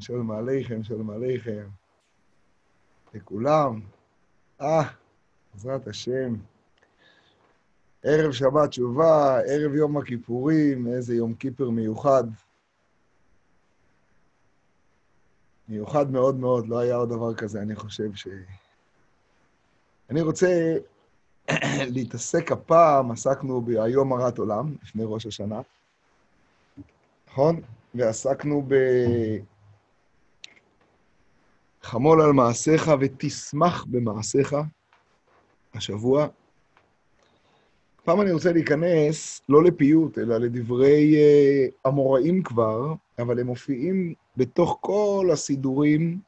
שלום עליכם, שלום עליכם. לכולם. אה, בעזרת השם. ערב שבת תשובה, ערב יום הכיפורים, איזה יום כיפר מיוחד. מיוחד מאוד מאוד, לא היה עוד דבר כזה, אני חושב ש... אני רוצה להתעסק הפעם, עסקנו ביום הרת עולם, לפני ראש השנה, נכון? ועסקנו ב... חמול על מעשיך ותשמח במעשיך, השבוע. פעם אני רוצה להיכנס לא לפיוט, אלא לדברי אמוראים כבר, אבל הם מופיעים בתוך כל הסידורים,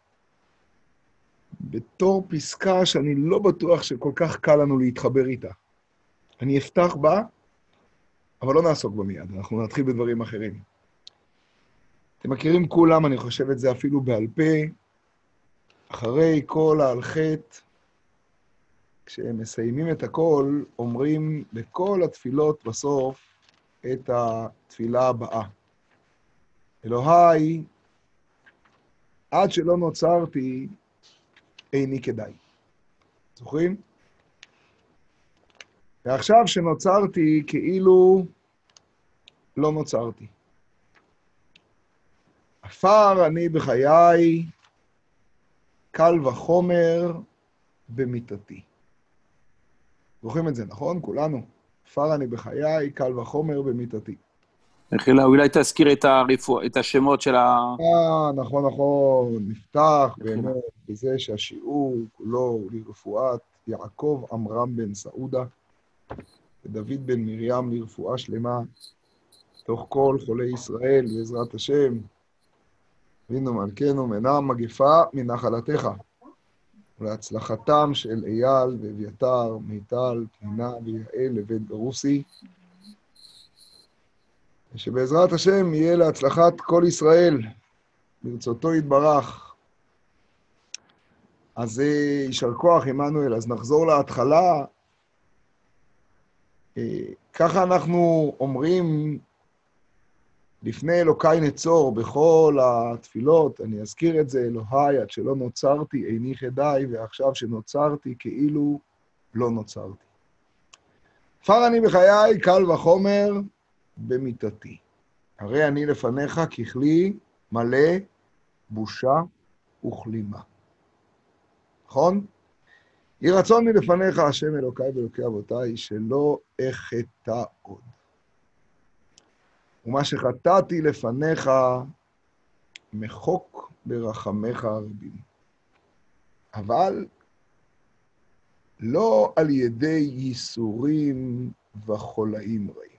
בתור פסקה שאני לא בטוח שכל כך קל לנו להתחבר איתה. אני אפתח בה, אבל לא נעסוק בה מיד, אנחנו נתחיל בדברים אחרים. אתם מכירים כולם, אני חושב את זה אפילו בעל פה, אחרי כל העל כשהם מסיימים את הכל, אומרים בכל התפילות בסוף את התפילה הבאה. אלוהי, עד שלא נוצרתי, איני כדאי. זוכרים? ועכשיו שנוצרתי, כאילו לא נוצרתי. עפר אני בחיי, קל וחומר במיתתי. זוכרים את זה, נכון? כולנו. עפר אני בחיי, קל וחומר במיתתי. מחילה, אולי תזכיר את, הרפוא... את השמות של ה... אה, נכון, נכון. נפתח באמת בזה שהשיעור כולו הוא לרפואת יעקב עמרם בן סעודה ודוד בן מרים לרפואה שלמה, תוך כל חולי ישראל, בעזרת השם. אבינו מלכנו, מנע מגפה מנחלתך. ולהצלחתם של אייל ואביתר, מיטל, פנינה ויעל לבית ברוסי, ושבעזרת השם יהיה להצלחת כל ישראל, ברצותו יתברך. אז יישר כוח, עמנואל. אז נחזור להתחלה. ככה אנחנו אומרים לפני אלוקיי נצור בכל התפילות, אני אזכיר את זה, אלוהי, עד שלא נוצרתי, איני חדי, ועכשיו שנוצרתי, כאילו לא נוצרתי. עפר אני בחיי, קל וחומר, במיתתי. הרי אני לפניך ככלי מלא בושה וכלימה. נכון? יהי רצון מלפניך, השם אלוקיי ואלוקי אבותיי, שלא אחטא עוד. ומה שחטאתי לפניך, מחוק ברחמך הרבים. אבל לא על ידי ייסורים וחולאים רעים.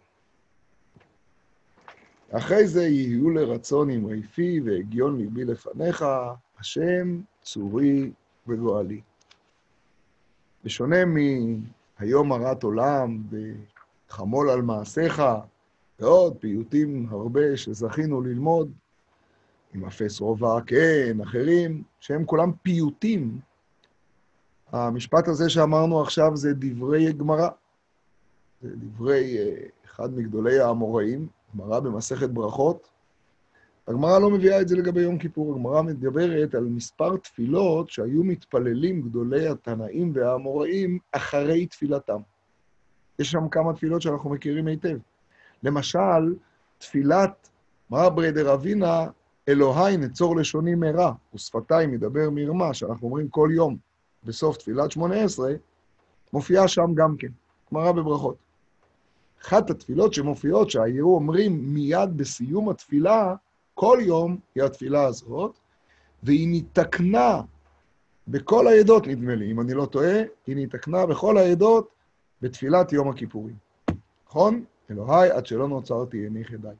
אחרי זה יהיו לרצון אמרי פי והגיון ליבי לפניך, השם צורי וגואלי. בשונה מהיום הרת עולם וחמול על מעשיך, ועוד פיוטים הרבה שזכינו ללמוד, עם אפס רובע, כן, אחרים, שהם כולם פיוטים. המשפט הזה שאמרנו עכשיו זה דברי גמרא. זה דברי אחד מגדולי האמוראים, גמרא במסכת ברכות. הגמרא לא מביאה את זה לגבי יום כיפור, הגמרא מדברת על מספר תפילות שהיו מתפללים גדולי התנאים והאמוראים אחרי תפילתם. יש שם כמה תפילות שאנחנו מכירים היטב. למשל, תפילת מרברי דרבינה, אלוהי נצור לשוני מרע, ושפתיי מדבר מרמה, שאנחנו אומרים כל יום בסוף תפילת שמונה עשרה, מופיעה שם גם כן, גמרא בברכות. אחת התפילות שמופיעות, שהיו אומרים מיד בסיום התפילה, כל יום, היא התפילה הזאת, והיא ניתקנה בכל העדות, נדמה לי, אם אני לא טועה, היא ניתקנה בכל העדות בתפילת יום הכיפורים. נכון? אלוהי, עד שלא נוצרתי, איני חדי.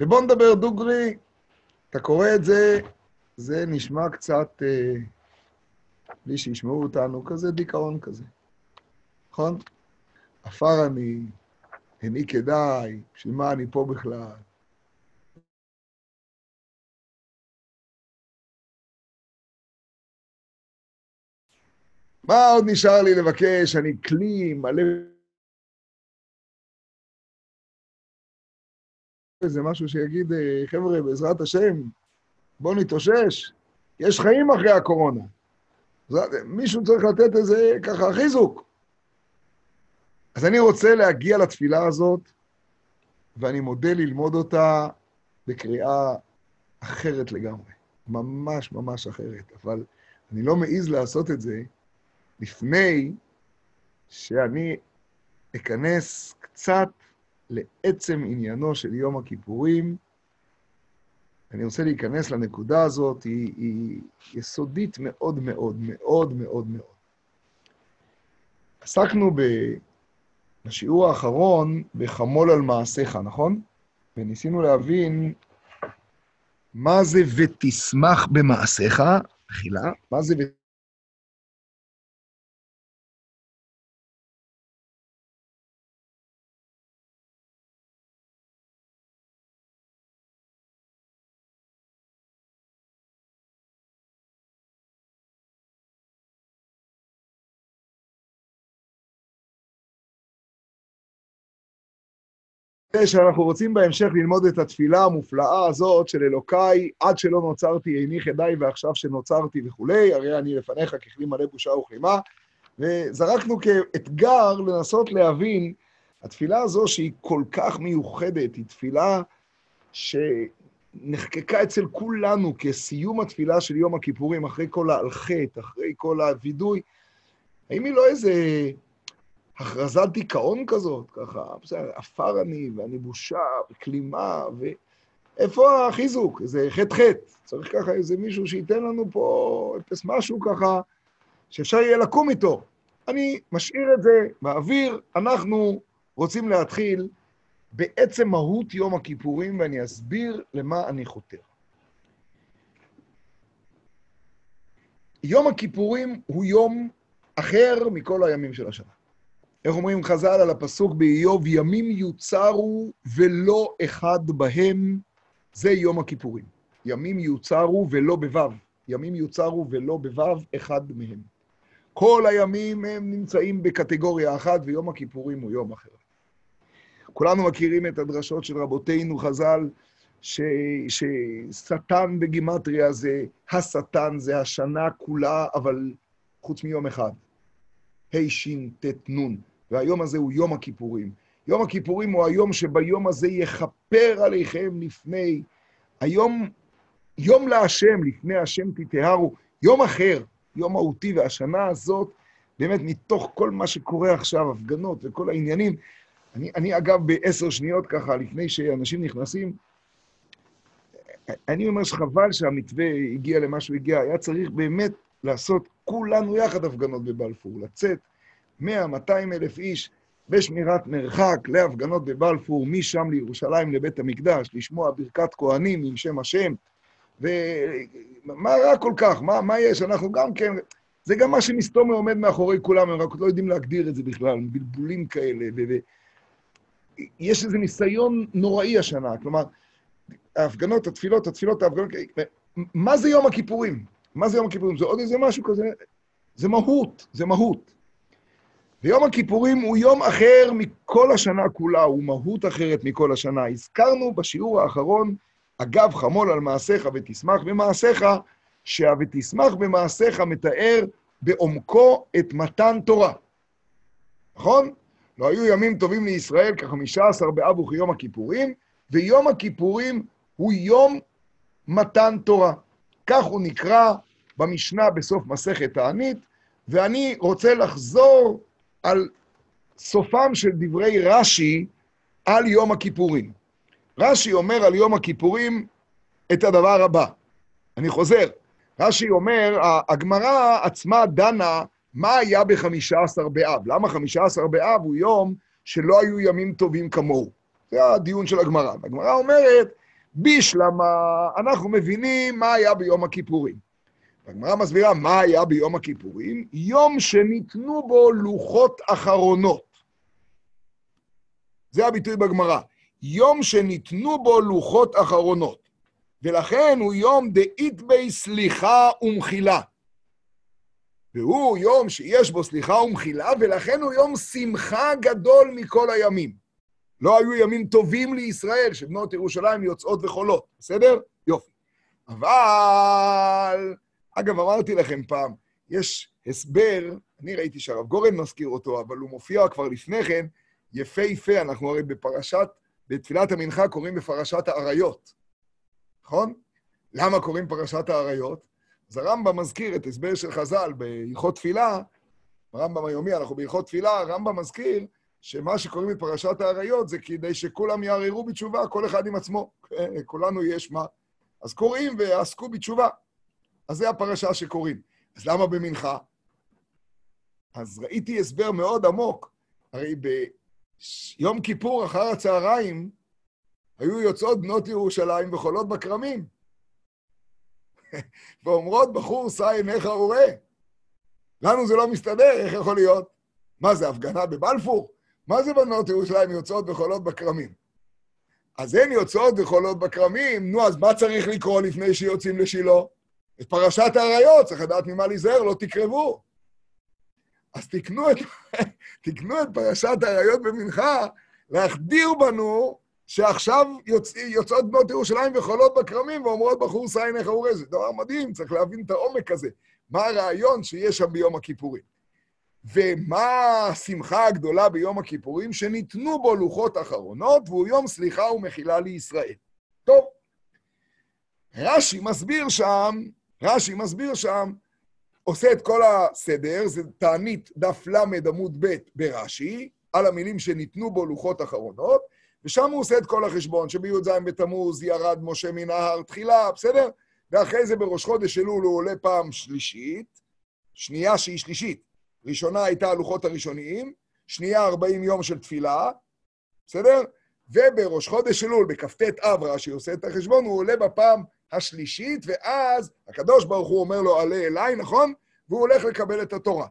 ובואו נדבר דוגרי, אתה קורא את זה, זה נשמע קצת, אה, בלי שישמעו אותנו, כזה דיכאון כזה, נכון? עפר אני, איני כדאי, בשביל מה אני פה בכלל? מה עוד נשאר לי לבקש? אני כלי מלא... זה משהו שיגיד, חבר'ה, בעזרת השם, בואו נתאושש, יש חיים אחרי הקורונה. מישהו צריך לתת איזה ככה חיזוק. אז אני רוצה להגיע לתפילה הזאת, ואני מודה ללמוד אותה בקריאה אחרת לגמרי. ממש ממש אחרת. אבל אני לא מעז לעשות את זה לפני שאני אכנס קצת לעצם עניינו של יום הכיפורים. אני רוצה להיכנס לנקודה הזאת, היא, היא יסודית מאוד מאוד מאוד מאוד מאוד. עסקנו ב, בשיעור האחרון בחמול על מעשיך, נכון? וניסינו להבין מה זה ותשמח במעשיך, תחילה, מה זה שאנחנו רוצים בהמשך ללמוד את התפילה המופלאה הזאת של אלוקיי, עד שלא נוצרתי איני חדי ועכשיו שנוצרתי וכולי, הרי אני לפניך ככלי מלא בושה וכלימה, וזרקנו כאתגר לנסות להבין, התפילה הזו שהיא כל כך מיוחדת, היא תפילה שנחקקה אצל כולנו כסיום התפילה של יום הכיפורים, אחרי כל האלחט, אחרי כל הווידוי, האם היא לא איזה... הכרזת דיכאון כזאת, ככה, בסדר, עפר אני, ואני בושה, וכלימה, ואיפה החיזוק? זה חטא-חטא. צריך ככה איזה מישהו שייתן לנו פה אפס משהו ככה, שאפשר יהיה לקום איתו. אני משאיר את זה באוויר, אנחנו רוצים להתחיל בעצם מהות יום הכיפורים, ואני אסביר למה אני חותר. יום הכיפורים הוא יום אחר מכל הימים של השנה. איך אומרים חז"ל על הפסוק באיוב, ימים יוצרו ולא אחד בהם, זה יום הכיפורים. ימים יוצרו ולא בוו, ימים יוצרו ולא בוו, אחד מהם. כל הימים הם נמצאים בקטגוריה אחת, ויום הכיפורים הוא יום אחר. כולנו מכירים את הדרשות של רבותינו חז"ל, ש... ששטן בגימטריה זה השטן, זה השנה כולה, אבל חוץ מיום אחד. ה' והיום הזה הוא יום הכיפורים. יום הכיפורים הוא היום שביום הזה יכפר עליכם לפני, היום, יום להשם, לפני השם תטהרו, יום אחר, יום מהותי, והשנה הזאת, באמת מתוך כל מה שקורה עכשיו, הפגנות וכל העניינים, אני, אני אגב בעשר שניות ככה, לפני שאנשים נכנסים, אני אומר שחבל שהמתווה הגיע למה שהוא הגיע, היה צריך באמת לעשות כולנו יחד הפגנות בבלפור, לצאת 100-200 אלף איש בשמירת מרחק להפגנות בבלפור, משם לירושלים לבית המקדש, לשמוע ברכת כהנים עם שם השם. ומה רע כל כך? מה, מה יש? אנחנו גם כן... זה גם מה שמסתום עומד מאחורי כולם, הם רק לא יודעים להגדיר את זה בכלל, בלבולים כאלה. ו... יש איזה ניסיון נוראי השנה, כלומר, ההפגנות, התפילות, התפילות, ההפגנות, מה זה יום הכיפורים? מה זה יום הכיפורים? זה עוד איזה משהו כזה? זה מהות, זה מהות. ויום הכיפורים הוא יום אחר מכל השנה כולה, הוא מהות אחרת מכל השנה. הזכרנו בשיעור האחרון, אגב חמול על מעשיך ותשמח במעשיך, שה"ותשמח במעשיך" מתאר בעומקו את מתן תורה. נכון? לא היו ימים טובים לישראל כחמישה עשר באב וכיום הכיפורים, ויום הכיפורים הוא יום מתן תורה. כך הוא נקרא במשנה בסוף מסכת תענית, ואני רוצה לחזור על סופם של דברי רש"י על יום הכיפורים. רש"י אומר על יום הכיפורים את הדבר הבא. אני חוזר. רש"י אומר, הגמרא עצמה דנה מה היה בחמישה עשר באב. למה חמישה עשר באב הוא יום שלא היו ימים טובים כמוהו? זה הדיון של הגמרא. הגמרא אומרת, בישלמה, אנחנו מבינים מה היה ביום הכיפורים. הגמרא מסבירה מה היה ביום הכיפורים, יום שניתנו בו לוחות אחרונות. זה הביטוי בגמרא. יום שניתנו בו לוחות אחרונות, ולכן הוא יום דאית בי סליחה ומחילה. והוא יום שיש בו סליחה ומחילה, ולכן הוא יום שמחה גדול מכל הימים. לא היו ימים טובים לישראל, שבנות ירושלים יוצאות וחולות, בסדר? יופי. אבל, אגב, אמרתי לכם פעם, יש הסבר, אני ראיתי שהרב גורן מזכיר אותו, אבל הוא מופיע כבר לפני כן, יפהפה, אנחנו הרי בפרשת, בתפילת המנחה קוראים בפרשת האריות, נכון? למה קוראים פרשת האריות? אז הרמב"ם מזכיר את הסבר של חז"ל בהלכות תפילה, הרמב"ם היומי, אנחנו בהלכות תפילה, הרמב"ם מזכיר שמה שקוראים בפרשת האריות זה כדי שכולם יערערו בתשובה, כל אחד עם עצמו. כולנו יש מה. אז קוראים ועסקו בתשובה. אז זה הפרשה שקוראים. אז למה במנחה? אז ראיתי הסבר מאוד עמוק. הרי ביום כיפור אחר הצהריים היו יוצאות בנות ירושלים וחולות בכרמים. ואומרות, בחור, שא עיניך וראה. לנו זה לא מסתדר, איך יכול להיות? מה זה, הפגנה בבלפור? מה זה בנות ירושלים יוצאות וחולות בכרמים? אז הן יוצאות וחולות בכרמים, נו, אז מה צריך לקרוא לפני שיוצאים לשילה? את פרשת האריות, צריך לדעת ממה להיזהר, לא תקרבו. אז תקנו את, תקנו את פרשת האריות במנחה, להחדיר בנו שעכשיו יוצ... יוצאות בנות ירושלים וחולות בכרמים ואומרות בחור סיין איך אורי. זה דבר מדהים, צריך להבין את העומק הזה. מה הרעיון שיש שם ביום הכיפורים. ומה השמחה הגדולה ביום הכיפורים? שניתנו בו לוחות אחרונות, והוא יום סליחה ומחילה לישראל. טוב, רש"י מסביר שם, רש"י מסביר שם, עושה את כל הסדר, זה תענית דף ל עמוד ב' ברש"י, על המילים שניתנו בו לוחות אחרונות, ושם הוא עושה את כל החשבון, שבי"ז בתמוז ירד משה מן ההר תחילה, בסדר? ואחרי זה בראש חודש אלול הוא עולה פעם שלישית, שנייה שהיא שלישית. ראשונה הייתה הלוחות הראשוניים, שנייה 40 יום של תפילה, בסדר? ובראש חודש אלול, בכ"ט אב, רש"י עושה את החשבון, הוא עולה בפעם השלישית, ואז הקדוש ברוך הוא אומר לו, עלה אליי, נכון? והוא הולך לקבל את התורה.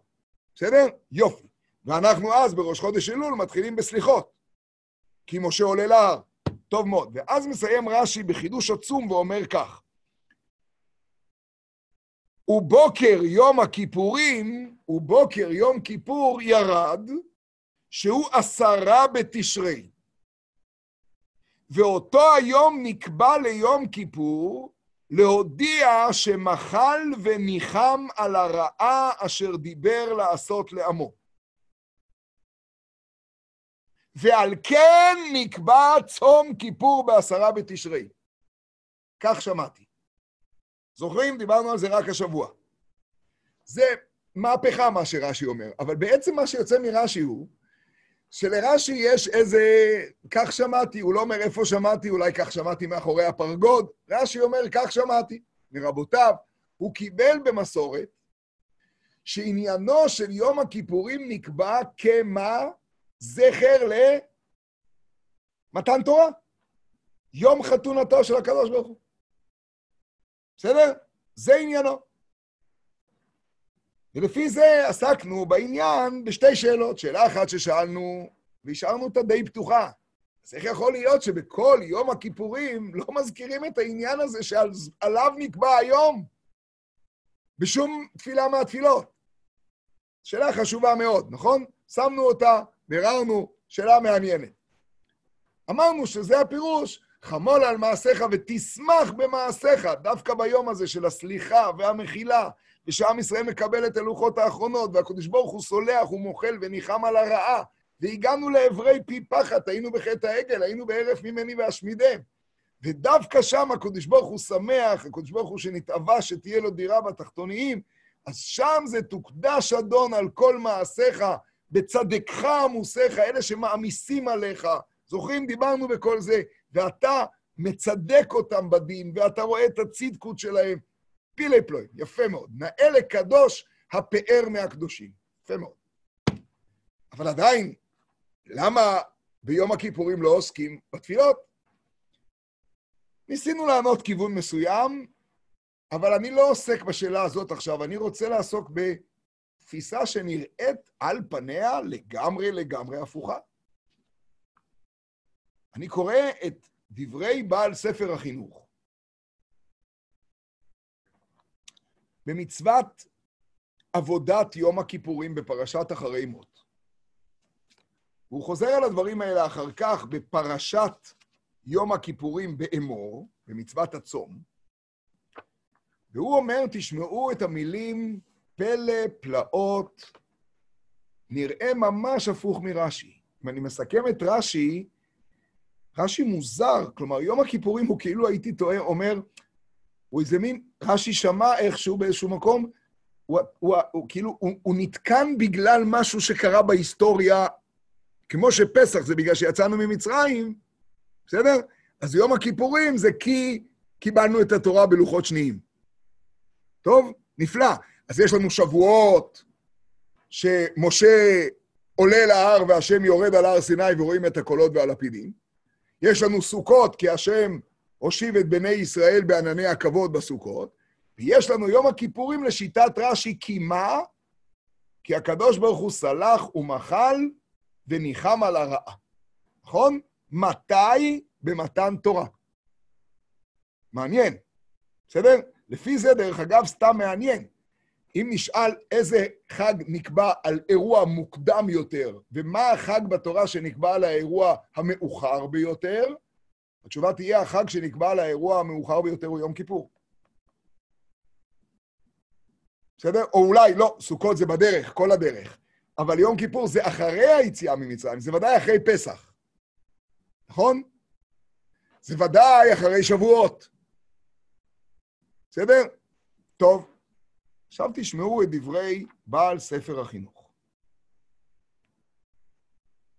בסדר? יופי. ואנחנו אז, בראש חודש אלול, מתחילים בסליחות. כי משה עולה להר. טוב מאוד. ואז מסיים רש"י בחידוש עצום ואומר כך: ובוקר יום הכיפורים, ובוקר יום כיפור ירד, שהוא עשרה בתשרי. ואותו היום נקבע ליום כיפור, להודיע שמחל וניחם על הרעה אשר דיבר לעשות לעמו. ועל כן נקבע צום כיפור בעשרה בתשרי. כך שמעתי. זוכרים? דיברנו על זה רק השבוע. זה מהפכה מה שרש"י אומר, אבל בעצם מה שיוצא מרש"י הוא שלרש"י יש איזה, כך שמעתי, הוא לא אומר איפה שמעתי, אולי כך שמעתי מאחורי הפרגוד, רש"י אומר כך שמעתי מרבותיו. הוא קיבל במסורת שעניינו של יום הכיפורים נקבע כמה זכר למתן תורה. יום חתונתו של הקדוש ברוך הוא. בסדר? זה עניינו. ולפי זה עסקנו בעניין בשתי שאלות. שאלה אחת ששאלנו, והשארנו אותה די פתוחה. אז איך יכול להיות שבכל יום הכיפורים לא מזכירים את העניין הזה שעליו נקבע היום בשום תפילה מהתפילות? שאלה חשובה מאוד, נכון? שמנו אותה, ביררנו, שאלה מעניינת. אמרנו שזה הפירוש חמול על מעשיך ותשמח במעשיך, דווקא ביום הזה של הסליחה והמחילה, ושעם ישראל מקבל את הלוחות האחרונות, והקדוש ברוך הוא סולח ומוחל וניחם על הרעה, והגענו לעברי פי פחת, היינו בחטא העגל, היינו בערף ממני ואשמידם. ודווקא שם הקדוש ברוך הוא שמח, הקדוש ברוך הוא שנתאווה שתהיה לו דירה בתחתוניים, אז שם זה תוקדש אדון על כל מעשיך, בצדקך עמוסיך, אלה שמעמיסים עליך. זוכרים? דיברנו בכל זה. ואתה מצדק אותם בדין, ואתה רואה את הצדקות שלהם. פילי פלוי, יפה מאוד. נאה לקדוש הפאר מהקדושים. יפה מאוד. אבל עדיין, למה ביום הכיפורים לא עוסקים בתפילות? ניסינו לענות כיוון מסוים, אבל אני לא עוסק בשאלה הזאת עכשיו, אני רוצה לעסוק בתפיסה שנראית על פניה לגמרי לגמרי הפוכה. אני קורא את דברי בעל ספר החינוך. במצוות עבודת יום הכיפורים בפרשת אחרי מות. הוא חוזר על הדברים האלה אחר כך בפרשת יום הכיפורים באמור, במצוות הצום, והוא אומר, תשמעו את המילים פלא, פלאות, נראה ממש הפוך מרש"י. אם אני מסכם את רש"י, רש"י מוזר, כלומר, יום הכיפורים הוא כאילו הייתי טועה, אומר, הוא איזה מין, רש"י שמע איכשהו באיזשהו מקום, הוא, הוא, הוא, הוא כאילו, הוא, הוא נתקן בגלל משהו שקרה בהיסטוריה, כמו שפסח זה בגלל שיצאנו ממצרים, בסדר? אז יום הכיפורים זה כי קיבלנו את התורה בלוחות שניים. טוב? נפלא. אז יש לנו שבועות שמשה עולה להר והשם יורד על הר סיני ורואים את הקולות והלפידים. יש לנו סוכות, כי השם הושיב את בני ישראל בענני הכבוד בסוכות. ויש לנו יום הכיפורים לשיטת רש"י, כי מה? כי הקדוש ברוך הוא סלח ומחל וניחם על הרעה. נכון? מתי? במתן תורה. מעניין, בסדר? לפי זה, דרך אגב, סתם מעניין. אם נשאל איזה חג נקבע על אירוע מוקדם יותר, ומה החג בתורה שנקבע על האירוע המאוחר ביותר, התשובה תהיה, החג שנקבע על האירוע המאוחר ביותר הוא יום כיפור. בסדר? או אולי, לא, סוכות זה בדרך, כל הדרך. אבל יום כיפור זה אחרי היציאה ממצרים, זה ודאי אחרי פסח. נכון? זה ודאי אחרי שבועות. בסדר? טוב. עכשיו תשמעו את דברי בעל ספר החינוך.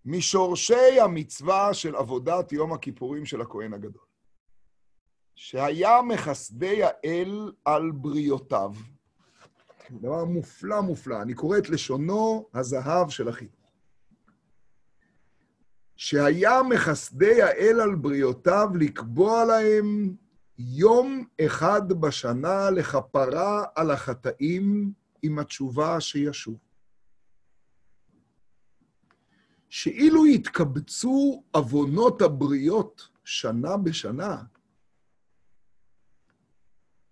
משורשי המצווה של עבודת יום הכיפורים של הכהן הגדול, שהיה מחסדי האל על בריותיו, דבר מופלא מופלא, אני קורא את לשונו הזהב של החינוך. שהיה מחסדי האל על בריותיו לקבוע להם יום אחד בשנה לכפרה על החטאים עם התשובה שישוב. שאילו יתקבצו עוונות הבריות שנה בשנה,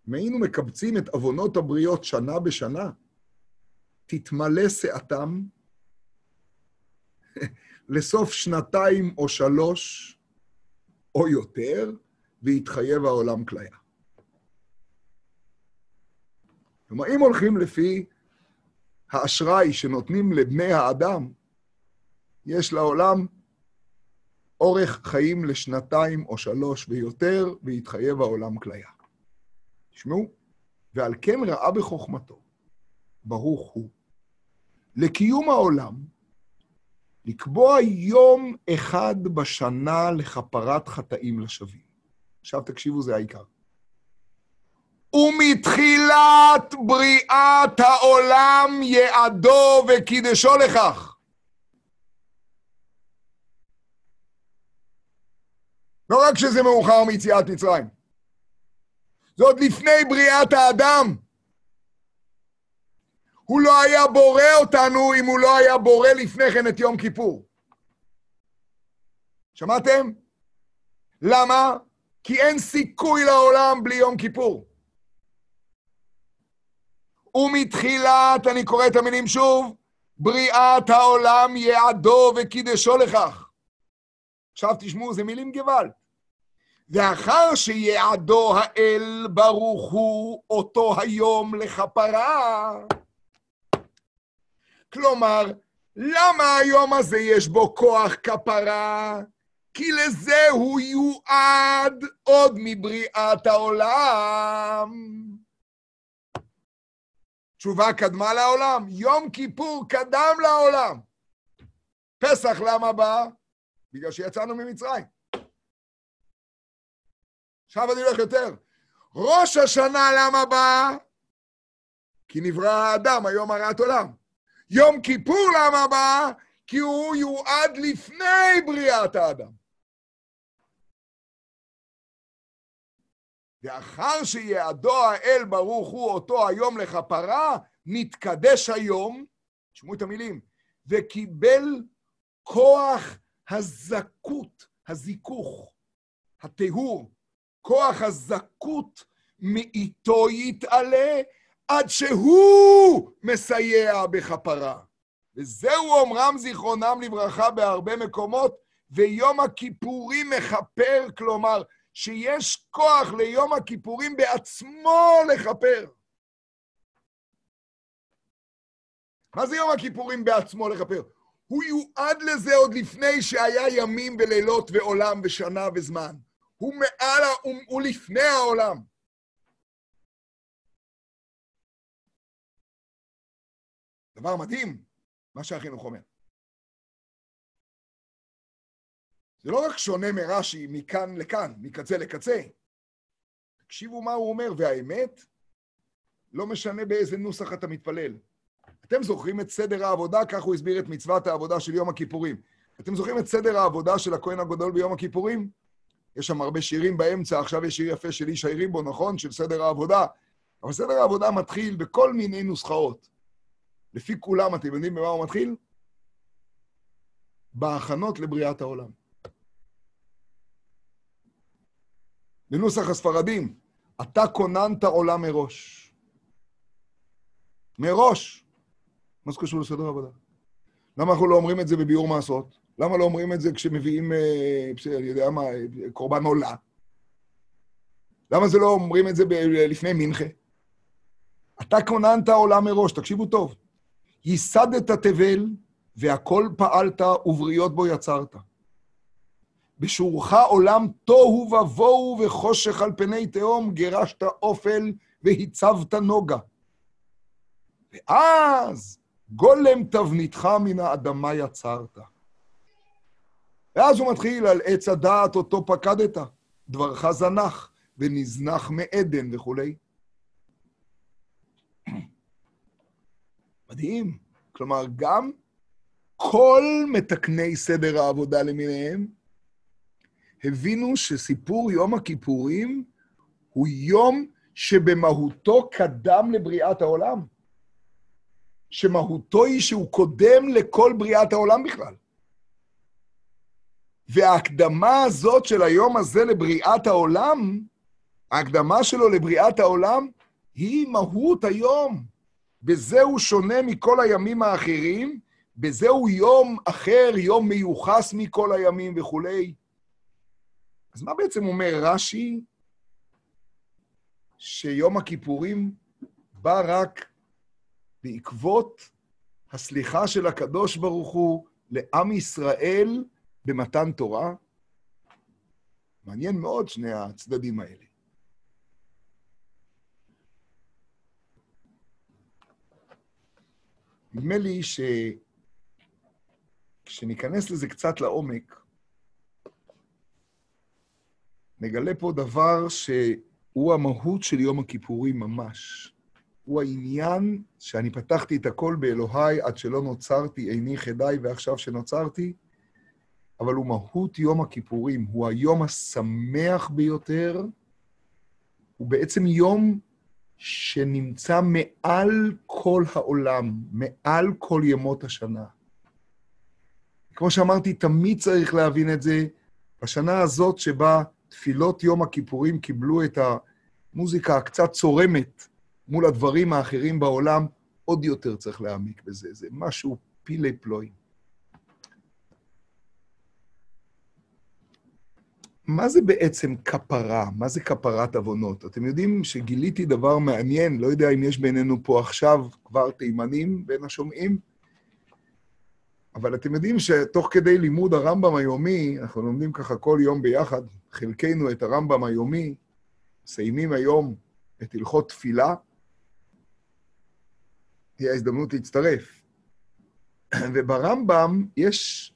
אם היינו מקבצים את עוונות הבריות שנה בשנה, תתמלא שעתם לסוף שנתיים או שלוש או יותר, ויתחייב העולם כליה. כלומר, אם הולכים לפי האשראי שנותנים לבני האדם, יש לעולם אורך חיים לשנתיים או שלוש ויותר, ויתחייב העולם כליה. תשמעו, ועל כן ראה בחוכמתו, ברוך הוא, לקיום העולם, לקבוע יום אחד בשנה לכפרת חטאים לשווים. עכשיו תקשיבו, זה העיקר. ומתחילת בריאת העולם יעדו וקידשו לכך. לא רק שזה מאוחר מיציאת מצרים, זה עוד לפני בריאת האדם. הוא לא היה בורא אותנו אם הוא לא היה בורא לפני כן את יום כיפור. שמעתם? למה? כי אין סיכוי לעולם בלי יום כיפור. ומתחילת, אני קורא את המילים שוב, בריאת העולם יעדו וקידשו לכך. עכשיו תשמעו, זה מילים גוואלד. ואחר שיעדו האל ברוך הוא אותו היום לכפרה. כלומר, למה היום הזה יש בו כוח כפרה? כי לזה הוא יועד עוד מבריאת העולם. תשובה קדמה לעולם, יום כיפור קדם לעולם. פסח למה בא? בגלל שיצאנו ממצרים. עכשיו אני הולך יותר. ראש השנה למה בא? כי נברא האדם היום הרת עולם. יום כיפור למה בא? כי הוא יועד לפני בריאת האדם. ואחר שיעדו האל ברוך הוא אותו היום לכפרה, נתקדש היום, תשמעו את המילים, וקיבל כוח הזכות, הזיכוך, הטיהור, כוח הזכות מאיתו יתעלה עד שהוא מסייע בכפרה. וזהו אומרם זיכרונם לברכה בהרבה מקומות, ויום הכיפורים מכפר, כלומר, שיש כוח ליום הכיפורים בעצמו לכפר. מה זה יום הכיפורים בעצמו לכפר? הוא יועד לזה עוד לפני שהיה ימים ולילות ועולם ושנה וזמן. הוא מעל, הוא, הוא לפני העולם. דבר מדהים, מה שהחינוך אומר. זה לא רק שונה מרש"י מכאן לכאן, מקצה לקצה. תקשיבו מה הוא אומר, והאמת, לא משנה באיזה נוסח אתה מתפלל. אתם זוכרים את סדר העבודה, כך הוא הסביר את מצוות העבודה של יום הכיפורים. אתם זוכרים את סדר העבודה של הכהן הגדול ביום הכיפורים? יש שם הרבה שירים באמצע, עכשיו יש שיר יפה של איש העירים בו, נכון? של סדר העבודה. אבל סדר העבודה מתחיל בכל מיני נוסחאות. לפי כולם, אתם יודעים במה הוא מתחיל? בהכנות לבריאת העולם. בנוסח הספרדים, אתה כוננת עולם מראש. מראש. מה זה קשור לסדר עבודה? למה אנחנו לא אומרים את זה בביאור מעשות? למה לא אומרים את זה כשמביאים, אה, אני יודע מה, קורבן עולה? למה זה לא אומרים את זה לפני מנחה? אתה כוננת עולם מראש, תקשיבו טוב. ייסדת תבל, והכל פעלת, ובריות בו יצרת. בשורך עולם תוהו ובוהו וחושך על פני תהום, גירשת אופל והצבת נוגה. ואז גולם תבניתך מן האדמה יצרת. ואז הוא מתחיל על עץ הדעת אותו פקדת, דברך זנח, ונזנח מעדן וכולי. מדהים. כלומר, גם כל מתקני סדר העבודה למיניהם הבינו שסיפור יום הכיפורים הוא יום שבמהותו קדם לבריאת העולם. שמהותו היא שהוא קודם לכל בריאת העולם בכלל. וההקדמה הזאת של היום הזה לבריאת העולם, ההקדמה שלו לבריאת העולם, היא מהות היום. בזה הוא שונה מכל הימים האחרים, בזה הוא יום אחר, יום מיוחס מכל הימים וכולי. אז מה בעצם אומר רש"י? שיום הכיפורים בא רק בעקבות הסליחה של הקדוש ברוך הוא לעם ישראל במתן תורה? מעניין מאוד שני הצדדים האלה. נדמה לי שכשניכנס לזה קצת לעומק, נגלה פה דבר שהוא המהות של יום הכיפורים ממש. הוא העניין שאני פתחתי את הכל באלוהי עד שלא נוצרתי, איני חדי ועכשיו שנוצרתי, אבל הוא מהות יום הכיפורים, הוא היום השמח ביותר, הוא בעצם יום שנמצא מעל כל העולם, מעל כל ימות השנה. כמו שאמרתי, תמיד צריך להבין את זה. בשנה הזאת שבה תפילות יום הכיפורים קיבלו את המוזיקה הקצת צורמת מול הדברים האחרים בעולם, עוד יותר צריך להעמיק בזה. זה משהו פילי פלואים. מה זה בעצם כפרה? מה זה כפרת עוונות? אתם יודעים שגיליתי דבר מעניין, לא יודע אם יש בינינו פה עכשיו כבר תימנים בין השומעים, אבל אתם יודעים שתוך כדי לימוד הרמב"ם היומי, אנחנו לומדים ככה כל יום ביחד, חלקנו את הרמב"ם היומי, מסיימים היום את הלכות תפילה, תהיה הזדמנות להצטרף. וברמב"ם יש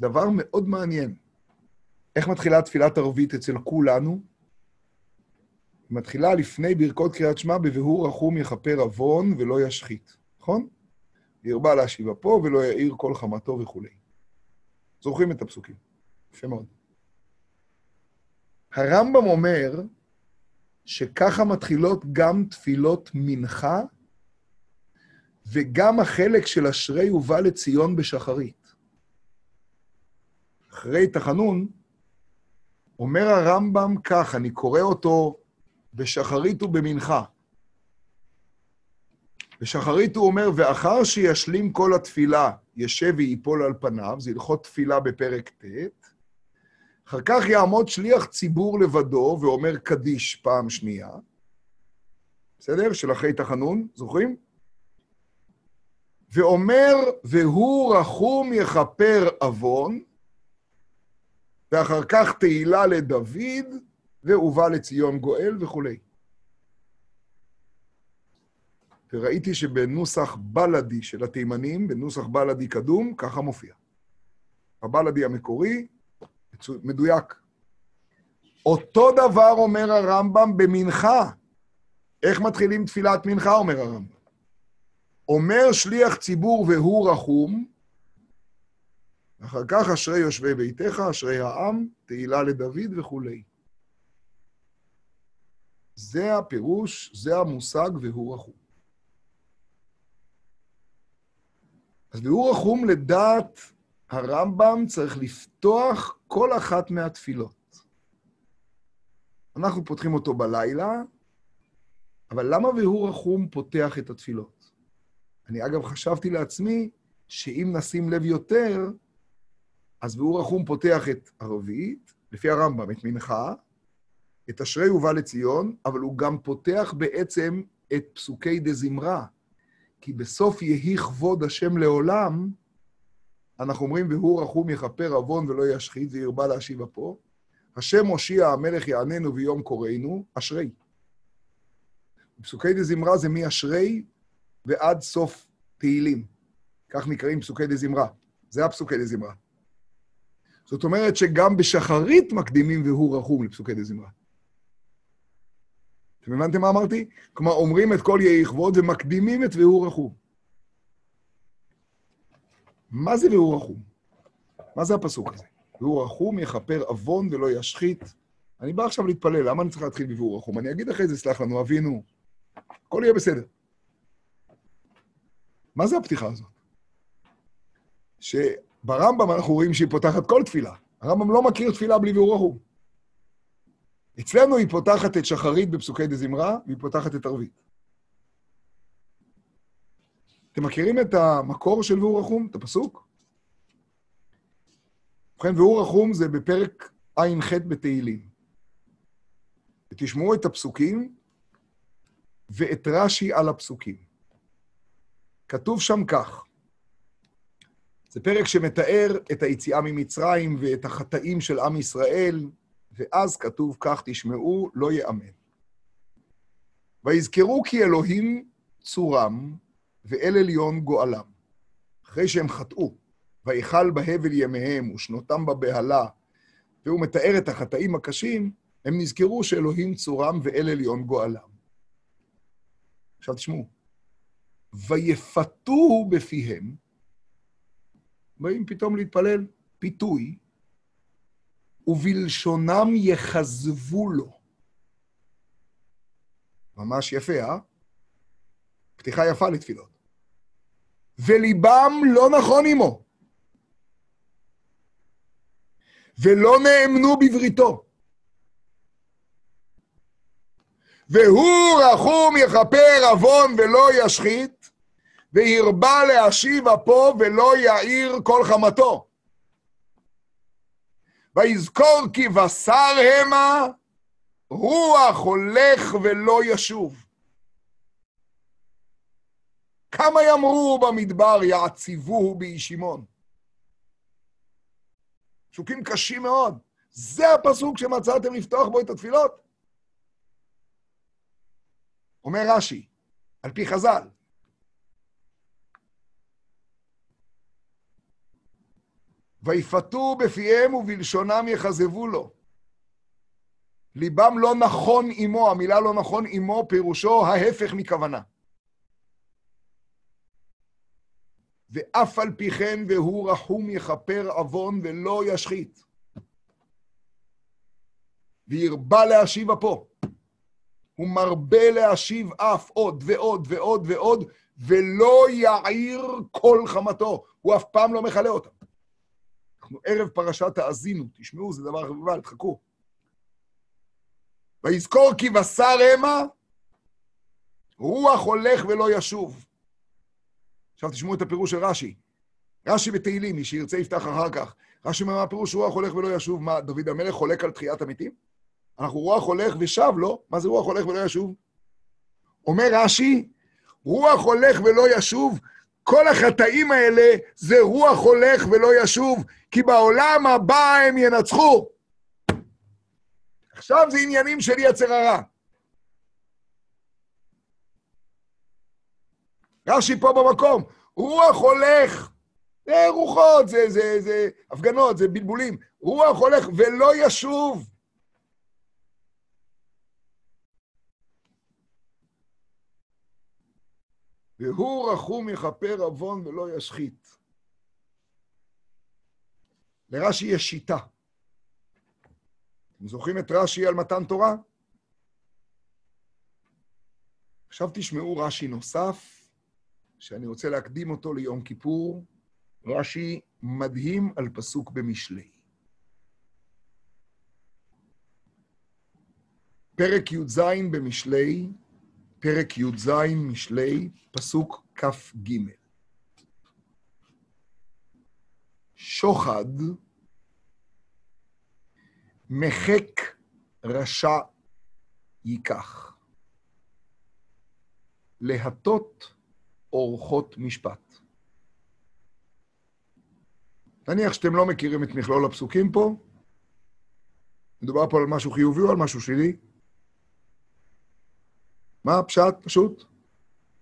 דבר מאוד מעניין. איך מתחילה תפילת ערבית אצל כולנו? היא מתחילה לפני ברכות קריאת שמע, בביאור רחום יכפר עוון ולא ישחית, נכון? ירבה להשיב אפו ולא יאיר כל חמתו וכולי. זוכרים את הפסוקים. יפה מאוד. הרמב"ם אומר שככה מתחילות גם תפילות מנחה וגם החלק של אשרי ובא לציון בשחרית. אחרי תחנון, אומר הרמב"ם כך, אני קורא אותו בשחרית ובמנחה. בשחרית הוא אומר, ואחר שישלים כל התפילה, ישב ויפול על פניו, זה הלכות תפילה בפרק ט', אחר כך יעמוד שליח ציבור לבדו ואומר קדיש פעם שנייה. בסדר? של אחרי תחנון, זוכרים? ואומר, והוא רחום יכפר עוון, ואחר כך תהילה לדוד, והובא לציון גואל וכולי. וראיתי שבנוסח בלדי של התימנים, בנוסח בלדי קדום, ככה מופיע. הבלדי המקורי, מדויק. אותו דבר אומר הרמב"ם במנחה. איך מתחילים תפילת מנחה, אומר הרמב"ם? אומר שליח ציבור והוא רחום, אחר כך אשרי יושבי ביתך, אשרי העם, תהילה לדוד וכולי. זה הפירוש, זה המושג והוא רחום. אז והוא רחום לדעת הרמב"ם צריך לפתוח כל אחת מהתפילות. אנחנו פותחים אותו בלילה, אבל למה והוא רחום פותח את התפילות? אני אגב חשבתי לעצמי שאם נשים לב יותר, אז והוא רחום פותח את הרביעית, לפי הרמב"ם, את מנחה, את אשרי ובא לציון, אבל הוא גם פותח בעצם את פסוקי דזמרה. כי בסוף יהי כבוד השם לעולם, אנחנו אומרים, והוא רחום יכפר עוון ולא ישחית, וירבה להשיב אפו. השם הושיע המלך יעננו ביום קוראנו, אשרי. פסוקי דזמרה זה מאשרי ועד סוף תהילים. כך נקראים פסוקי דזמרה. זה הפסוקי דזמרה. זאת אומרת שגם בשחרית מקדימים והוא רחום לפסוקי דזמרה. אתם הבנתם מה אמרתי? כלומר, אומרים את כל יהי כבוד ומקדימים את והוא רחום. מה זה והוא רחום? מה זה הפסוק הזה? והוא רחום יכפר עוון ולא ישחית. אני בא עכשיו להתפלל, למה אני צריך להתחיל ב"והוא רחום"? אני אגיד אחרי זה, סלח לנו, אבינו, הכל יהיה בסדר. מה זה הפתיחה הזאת? שברמב"ם אנחנו רואים שהיא פותחת כל תפילה. הרמב"ם לא מכיר תפילה בלי רחום. אצלנו היא פותחת את שחרית בפסוקי דזמרה, והיא פותחת את ערבית. אתם מכירים את המקור של והוא רחום, את הפסוק? ובכן, והוא רחום זה בפרק ע"ח בתהילים. ותשמעו את הפסוקים ואת רש"י על הפסוקים. כתוב שם כך, זה פרק שמתאר את היציאה ממצרים ואת החטאים של עם ישראל, ואז כתוב כך, תשמעו, לא יאמן. ויזכרו כי אלוהים צורם, ואל עליון גואלם. אחרי שהם חטאו, ויכל בהבל ימיהם ושנותם בבהלה, והוא מתאר את החטאים הקשים, הם נזכרו שאלוהים צורם ואל עליון גואלם. עכשיו תשמעו, ויפתוהו בפיהם, באים פתאום להתפלל, פיתוי, ובלשונם יכזבו לו. ממש יפה, אה? פתיחה יפה לתפילות. וליבם לא נכון עמו. ולא נאמנו בבריתו. והוא רחום יכפר עוון ולא ישחית, והרבה להשיב אפו ולא יאיר כל חמתו. ויזכור כי בשר המה, רוח הולך ולא ישוב. כמה יאמרו במדבר יעציבוהו באי שמעון. פסוקים קשים מאוד. זה הפסוק שמצאתם לפתוח בו את התפילות? אומר רש"י, על פי חז"ל, ויפתו בפיהם ובלשונם יכזבו לו. ליבם לא נכון עמו, המילה לא נכון עמו פירושו ההפך מכוונה. ואף על פי כן והוא רחום יכפר עוון ולא ישחית. והרבה להשיב אפו. הוא מרבה להשיב אף עוד ועוד ועוד ועוד, ולא יעיר כל חמתו. הוא אף פעם לא מכלה אותה. אנחנו ערב פרשת האזינו, תשמעו, זה דבר חביבה, תחכו. ויזכור כי בשר המה, רוח הולך ולא ישוב. עכשיו תשמעו את הפירוש של רש"י. רש"י בתהילים, מי שירצה יפתח אחר כך. רש"י אומר, מה פירוש רוח הולך ולא ישוב? מה, דוד המלך חולק על תחיית המתים? אנחנו רוח הולך ושב, לא? מה זה רוח הולך ולא ישוב? אומר רש"י, רוח הולך ולא ישוב, כל החטאים האלה זה רוח הולך ולא ישוב, כי בעולם הבא הם ינצחו. עכשיו זה עניינים של יצר הרע. רש"י פה במקום, רוח הולך, זה רוחות, זה, זה, זה הפגנות, זה בלבולים. רוח הולך ולא ישוב. והוא רחום יכפר עוון ולא ישחית. לרש"י יש שיטה. אתם זוכרים את רש"י על מתן תורה? עכשיו תשמעו רש"י נוסף, שאני רוצה להקדים אותו ליום כיפור. רש"י מדהים על פסוק במשלי. פרק י"ז במשלי, פרק י"ז משלי, פסוק כ"ג. שוחד מחק רשע ייקח. להטות אורחות משפט. נניח שאתם לא מכירים את מכלול הפסוקים פה, מדובר פה על משהו חיובי או על משהו שלילי? מה הפשט? פשוט?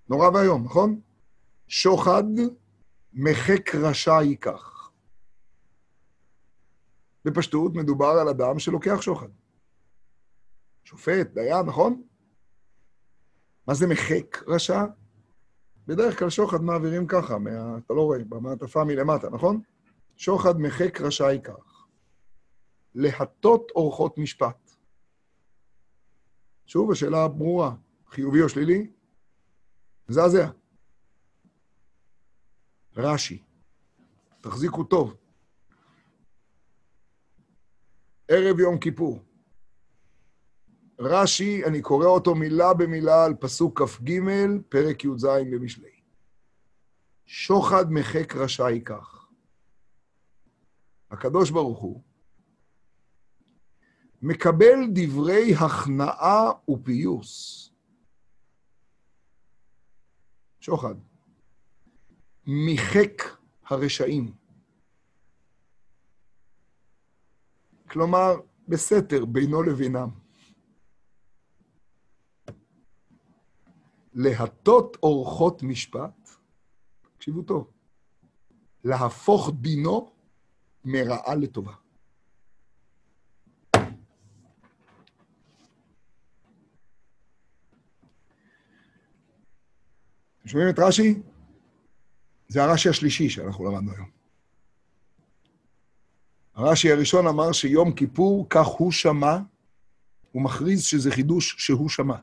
נורא ואיום, נכון? שוחד מחק רשע ייקח. בפשטות מדובר על אדם שלוקח שוחד. שופט, דיין, נכון? מה זה מחק רשע? בדרך כלל שוחד מעבירים ככה, מה... אתה לא רואה, במעטפה מלמטה, נכון? שוחד מחק רשע ייקח. להטות אורחות משפט. שוב, השאלה ברורה, חיובי או שלילי? מזעזע. רש"י, תחזיקו טוב. ערב יום כיפור. רש"י, אני קורא אותו מילה במילה על פסוק כ"ג, פרק י"ז במשלי. שוחד מחק רשע ייקח. הקדוש ברוך הוא מקבל דברי הכנעה ופיוס. שוחד. מחק הרשעים. כלומר, בסתר בינו לבינם. להטות אורחות משפט, תקשיבו טוב, להפוך דינו מרעה לטובה. אתם שומעים את רש"י? זה הרש"י השלישי שאנחנו למדנו היום. הרש"י הראשון אמר שיום כיפור, כך הוא שמע, הוא מכריז שזה חידוש שהוא שמע.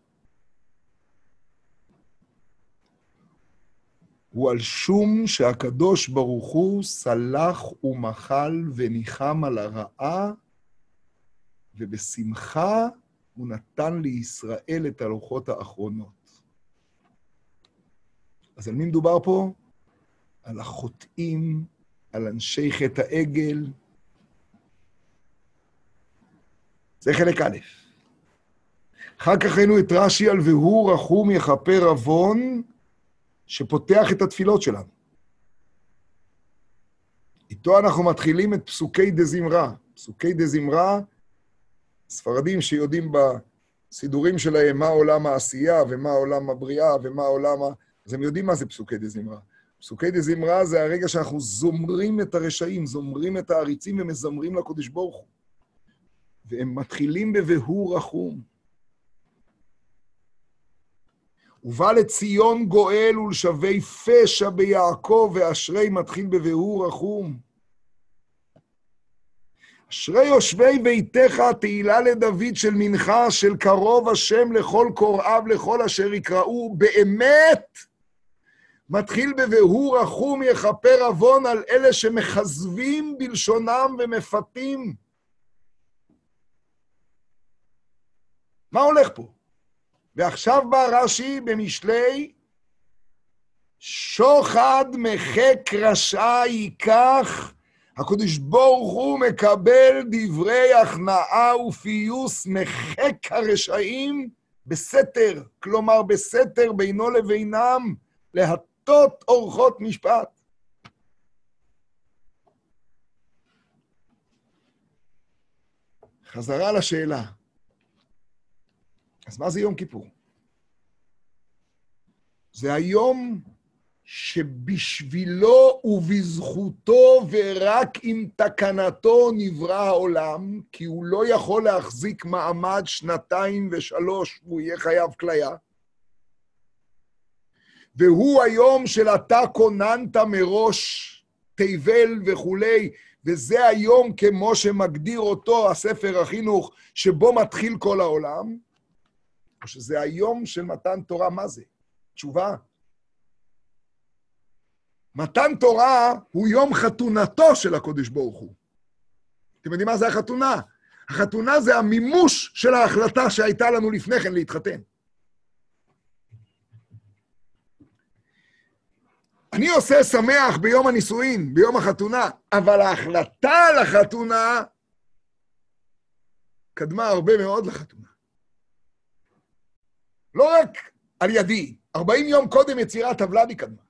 הוא על שום שהקדוש ברוך הוא סלח ומחל וניחם על הרעה, ובשמחה הוא נתן לישראל את הלוחות האחרונות. אז על מי מדובר פה? על החוטאים, על אנשי חטא העגל. זה חלק א'. אחר כך ראינו את רש"י על והוא רחום יכפר עוון, שפותח את התפילות שלנו. איתו אנחנו מתחילים את פסוקי דה זמרה. פסוקי דה זמרה, ספרדים שיודעים בסידורים שלהם מה עולם העשייה ומה עולם הבריאה ומה עולם ה... אז הם יודעים מה זה פסוקי דה זמרה. פסוקי דה זמרה זה הרגע שאנחנו זומרים את הרשעים, זומרים את העריצים ומזמרים לקודש ברוך הוא. והם מתחילים ב"והוא רחום". ובא לציון גואל ולשווי פשע ביעקב, ואשרי מתחיל ב"והוא רחום". אשרי יושבי ביתך, תהילה לדוד של מנחה, של קרוב השם לכל קוראיו, לכל אשר יקראו, באמת מתחיל ב"והוא רחום יכפר עוון" על אלה שמכזבים בלשונם ומפתים. מה הולך פה? ועכשיו בא רש"י במשלי, שוחד מחק רשע ייקח, הקדוש ברוך הוא מקבל דברי הכנעה ופיוס מחק הרשעים בסתר, כלומר בסתר בינו לבינם, להטות אורחות משפט. חזרה לשאלה. אז מה זה יום כיפור? זה היום שבשבילו ובזכותו ורק עם תקנתו נברא העולם, כי הוא לא יכול להחזיק מעמד שנתיים ושלוש, והוא יהיה חייב כליה. והוא היום של אתה כוננת מראש, תיבל וכולי, וזה היום כמו שמגדיר אותו הספר החינוך, שבו מתחיל כל העולם, או שזה היום של מתן תורה, מה זה? תשובה. מתן תורה הוא יום חתונתו של הקודש ברוך הוא. אתם יודעים מה זה החתונה? החתונה זה המימוש של ההחלטה שהייתה לנו לפני כן להתחתן. אני עושה שמח ביום הנישואין, ביום החתונה, אבל ההחלטה על החתונה קדמה הרבה מאוד לחתונה. לא רק על ידי, 40 יום קודם יצירת הוולדי קדמה.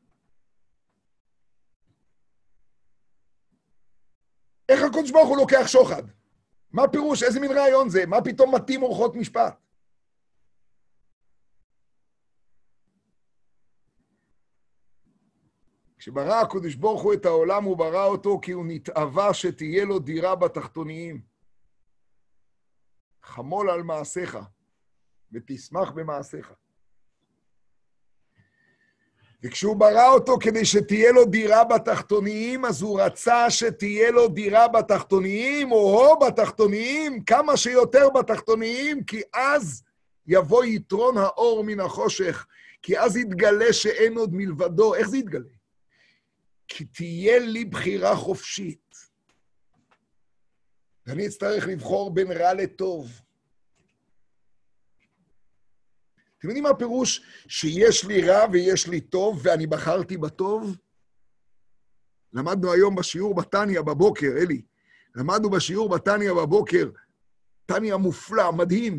איך הקדוש ברוך הוא לוקח שוחד? מה פירוש? איזה מין רעיון זה? מה פתאום מתאים אורחות משפט? כשברא הקדוש ברוך הוא את העולם, הוא ברא אותו כי הוא נתאווה שתהיה לו דירה בתחתוניים. חמול על מעשיך, ותשמח במעשיך. וכשהוא ברא אותו כדי שתהיה לו דירה בתחתוניים, אז הוא רצה שתהיה לו דירה בתחתוניים, או בתחתוניים, כמה שיותר בתחתוניים, כי אז יבוא יתרון האור מן החושך, כי אז יתגלה שאין עוד מלבדו. איך זה יתגלה? כי תהיה לי בחירה חופשית. ואני אצטרך לבחור בין רע לטוב. אתם יודעים מה הפירוש שיש לי רע ויש לי טוב ואני בחרתי בטוב? למדנו היום בשיעור בתניא בבוקר, אלי. למדנו בשיעור בתניא בבוקר, תניא מופלא, מדהים.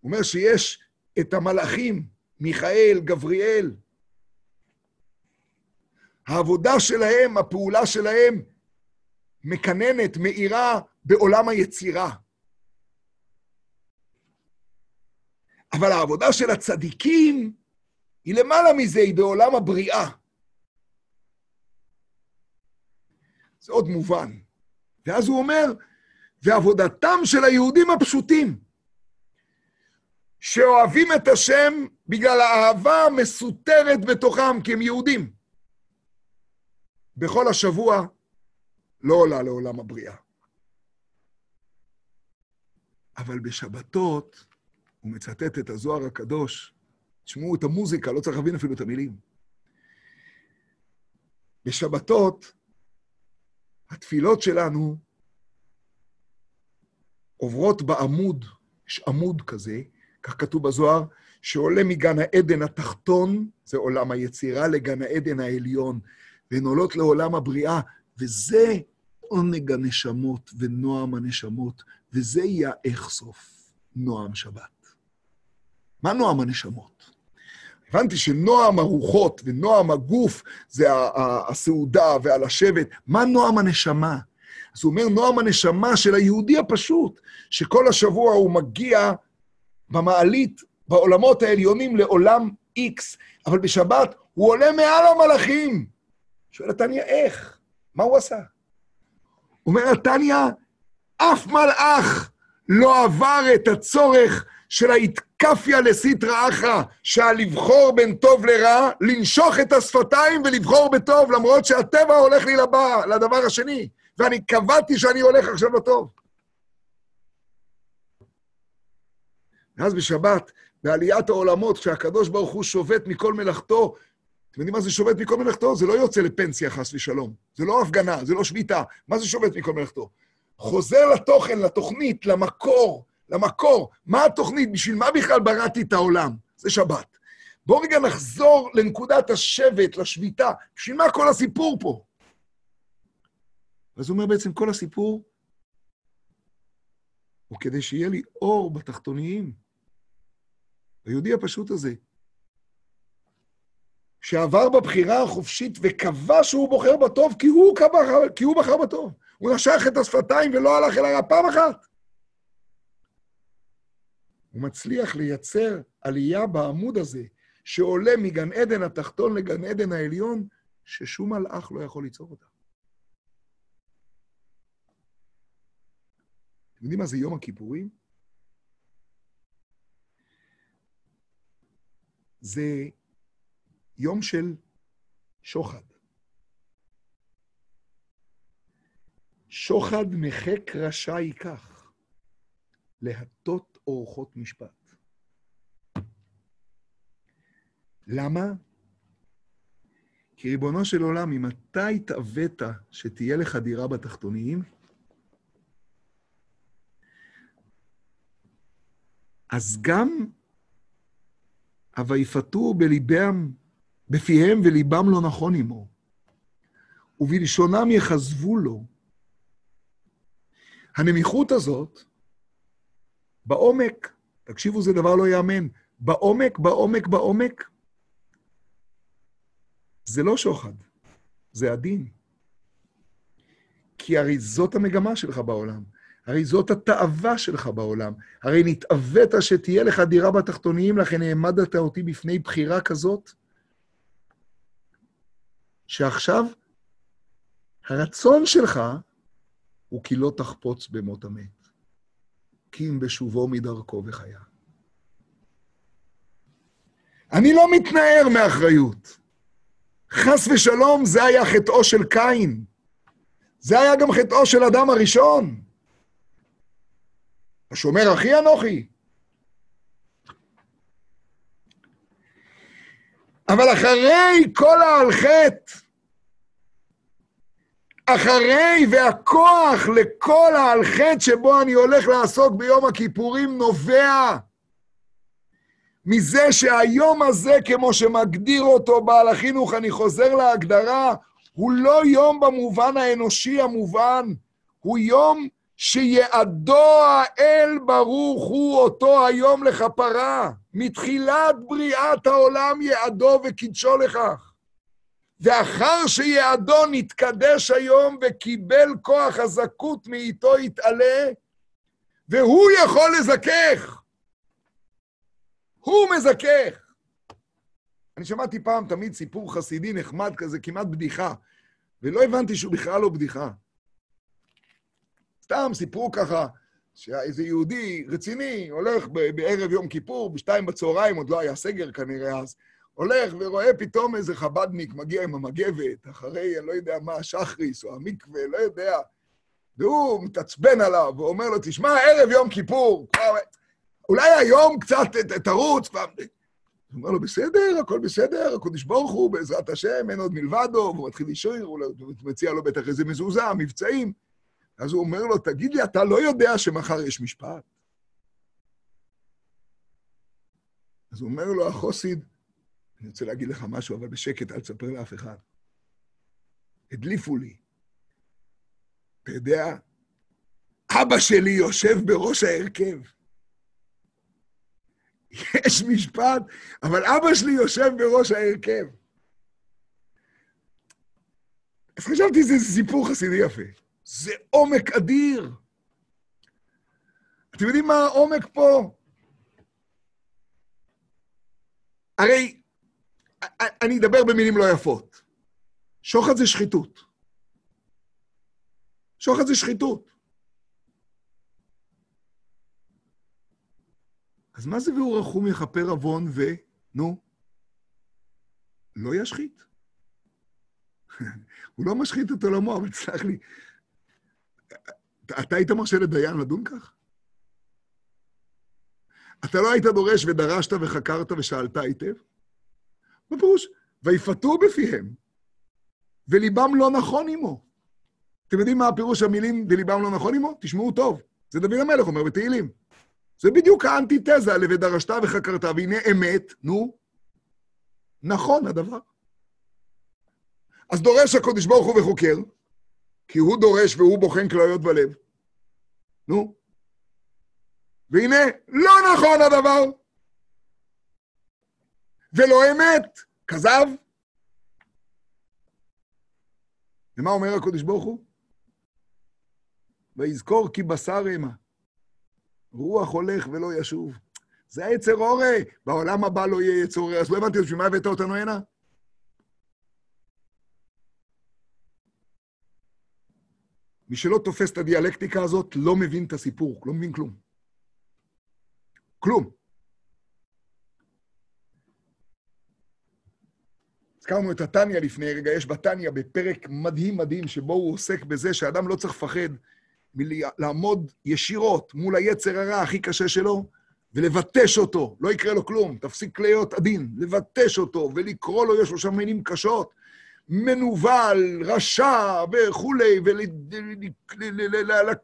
הוא אומר שיש את המלאכים, מיכאל, גבריאל. העבודה שלהם, הפעולה שלהם, מקננת, מאירה בעולם היצירה. אבל העבודה של הצדיקים היא למעלה מזה, היא בעולם הבריאה. זה עוד מובן. ואז הוא אומר, ועבודתם של היהודים הפשוטים, שאוהבים את השם בגלל האהבה המסותרת בתוכם, כי הם יהודים. בכל השבוע לא עולה לעולם הבריאה. אבל בשבתות, הוא מצטט את הזוהר הקדוש, תשמעו את המוזיקה, לא צריך להבין אפילו את המילים. בשבתות, התפילות שלנו עוברות בעמוד, יש עמוד כזה, כך כתוב בזוהר, שעולה מגן העדן התחתון, זה עולם היצירה, לגן העדן העליון, והן עולות לעולם הבריאה, וזה עונג הנשמות ונועם הנשמות, וזה יהיה איך סוף נועם שבת. מה נועם הנשמות? הבנתי שנועם הרוחות ונועם הגוף זה הסעודה והלשבת. מה נועם הנשמה? אז הוא אומר, נועם הנשמה של היהודי הפשוט, שכל השבוע הוא מגיע במעלית, בעולמות העליונים לעולם X, אבל בשבת הוא עולה מעל המלאכים. שואל התניא, איך? מה הוא עשה? אומר התניא, אף מלאך לא עבר את הצורך של ההתקפיה לסיטרא אחרא, לבחור בין טוב לרע, לנשוך את השפתיים ולבחור בטוב, למרות שהטבע הולך לי לבא, לדבר השני, ואני קבעתי שאני הולך עכשיו לטוב. ואז בשבת, בעליית העולמות, כשהקדוש ברוך הוא שובת מכל מלאכתו, אתם יודעים מה זה שובת מכל מלאכתו? זה לא יוצא לפנסיה, חס ושלום. זה לא הפגנה, זה לא שביתה. מה זה שובת מכל מלאכתו? חוזר לתוכן, לתוכנית, למקור, למקור. מה התוכנית? בשביל מה בכלל בראתי את העולם? זה שבת. בואו רגע נחזור לנקודת השבט, לשביתה. בשביל מה כל הסיפור פה? אז הוא אומר בעצם, כל הסיפור הוא כדי שיהיה לי אור בתחתוניים. היהודי הפשוט הזה, שעבר בבחירה החופשית וקבע שהוא בוחר בטוב כי הוא, קבע, כי הוא בחר בטוב. הוא נשך את השפתיים ולא הלך אל הרע פעם אחת. הוא מצליח לייצר עלייה בעמוד הזה, שעולה מגן עדן התחתון לגן עדן העליון, ששום מלאך לא יכול ליצור אותה. אתם יודעים מה זה יום הכיפורים? זה יום של שוחד. שוחד מחק רשע ייקח, להטות אורחות משפט. למה? כי ריבונו של עולם, אתה התאווית שתהיה לך דירה בתחתוניים, אז גם ה"ויפתו בליבם, בפיהם וליבם לא נכון עמו, ובלשונם יכזבו לו. הנמיכות הזאת, בעומק, תקשיבו, זה דבר לא ייאמן, בעומק, בעומק, בעומק, זה לא שוחד, זה הדין. כי הרי זאת המגמה שלך בעולם. הרי זאת התאווה שלך בעולם. הרי נתאווית שתהיה לך דירה בתחתוניים, לכן העמדת אותי בפני בחירה כזאת, שעכשיו הרצון שלך הוא כי לא תחפוץ במות המת, כי אם בשובו מדרכו וחיה. אני לא מתנער מאחריות. חס ושלום, זה היה חטאו של קין. זה היה גם חטאו של אדם הראשון. השומר אחי אנוכי. אבל אחרי כל חטא, אחרי והכוח לכל חטא שבו אני הולך לעסוק ביום הכיפורים נובע מזה שהיום הזה, כמו שמגדיר אותו בעל החינוך, אני חוזר להגדרה, הוא לא יום במובן האנושי המובן, הוא יום שיעדו האל ברוך הוא אותו היום לכפרה. מתחילת בריאת העולם יעדו וקידשו לכך. ואחר שיעדו נתקדש היום וקיבל כוח הזכות מאיתו יתעלה, והוא יכול לזכך. הוא מזכך. אני שמעתי פעם תמיד סיפור חסידי נחמד כזה, כמעט בדיחה, ולא הבנתי שהוא בכלל לא בדיחה. סתם סיפרו ככה, שאיזה יהודי רציני הולך בערב יום כיפור, בשתיים בצהריים, עוד לא היה סגר כנראה אז, הולך ורואה פתאום איזה חבדניק מגיע עם המגבת, אחרי, אני לא יודע מה, השחריס או המקווה, לא יודע, והוא מתעצבן עליו, ואומר לו, תשמע, ערב יום כיפור, כבר, אולי היום קצת תרוץ, כבר... הוא אומר לו, בסדר, הכל בסדר, הקדוש ברוך הוא, בעזרת השם, אין עוד מלבדו, והוא מתחיל לשיר, הוא מציע לו בטח איזה מזוזה, מבצעים. אז הוא אומר לו, תגיד לי, אתה לא יודע שמחר יש משפט? אז הוא אומר לו, החוסיד, אני רוצה להגיד לך משהו, אבל בשקט, אל תספר לאף אחד. הדליפו לי. אתה יודע, אבא שלי יושב בראש ההרכב. יש משפט, אבל אבא שלי יושב בראש ההרכב. אז חשבתי, זה סיפור חסידי יפה. זה עומק אדיר. אתם יודעים מה העומק פה? הרי, אני אדבר במילים לא יפות. שוחד זה שחיתות. שוחד זה שחיתות. אז מה זה והוא רחום יכפר עוון ו... נו, לא ישחית. הוא לא משחית את עולמו, אבל תסלח לי, אתה היית מרשה לדיין לדון כך? אתה לא היית דורש ודרשת וחקרת ושאלת היטב? מה פירוש? ויפתו בפיהם, וליבם לא נכון עמו. אתם יודעים מה הפירוש המילים וליבם לא נכון עמו? תשמעו טוב, זה דוד המלך אומר בתהילים. זה בדיוק האנטיתזה ל"ודרשת וחקרת", והנה אמת, נו, נכון הדבר. אז דורש הקודש ברוך הוא וחוקר, כי הוא דורש והוא בוחן כליות בלב. נו. והנה, לא נכון הדבר. ולא אמת, כזב. ומה אומר הקדוש ברוך הוא? ויזכור כי בשר המה. רוח הולך ולא ישוב. זה היצר הורה, בעולם הבא לא יהיה יצר הורה. אז לא הבנתי, בשביל מה הבאת אותנו הנה? מי שלא תופס את הדיאלקטיקה הזאת, לא מבין את הסיפור, לא מבין כלום. כלום. הזכרנו את התניא לפני רגע, יש בתניא בפרק מדהים מדהים, שבו הוא עוסק בזה שאדם לא צריך לפחד מלעמוד ישירות מול היצר הרע הכי קשה שלו, ולבטש אותו, לא יקרה לו כלום, תפסיק להיות עדין, לבטש אותו ולקרוא לו, יש לו שם מילים קשות, מנוול, רשע וכולי,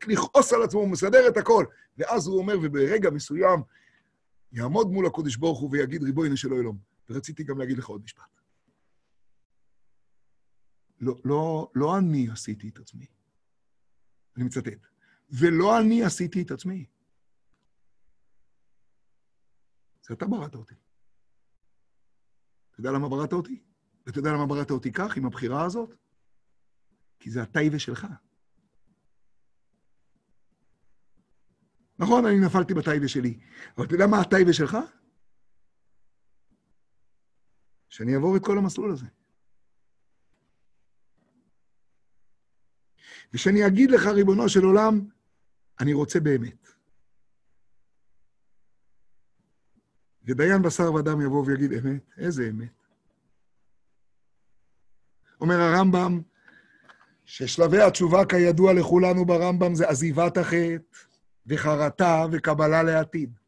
ולכעוס על עצמו, הוא מסדר את הכל. ואז הוא אומר, וברגע מסוים יעמוד מול הקודש ברוך הוא ויגיד, ריבונו של אלוהים. ורציתי גם להגיד לך עוד משפט. לא, לא, לא אני עשיתי את עצמי. אני מצטט. ולא אני עשיתי את עצמי. זה אתה בראת אותי. אתה יודע למה בראת אותי? ואתה יודע למה בראת אותי כך, עם הבחירה הזאת? כי זה הטייבה שלך. נכון, אני נפלתי בטייבה שלי, אבל אתה יודע מה הטייבה שלך? שאני אעבור את כל המסלול הזה. ושאני אגיד לך, ריבונו של עולם, אני רוצה באמת. ודיין בשר ודם יבוא ויגיד אמת, איזה אמת? אומר הרמב"ם, ששלבי התשובה כידוע לכולנו ברמב"ם זה עזיבת החטא וחרטה וקבלה לעתיד.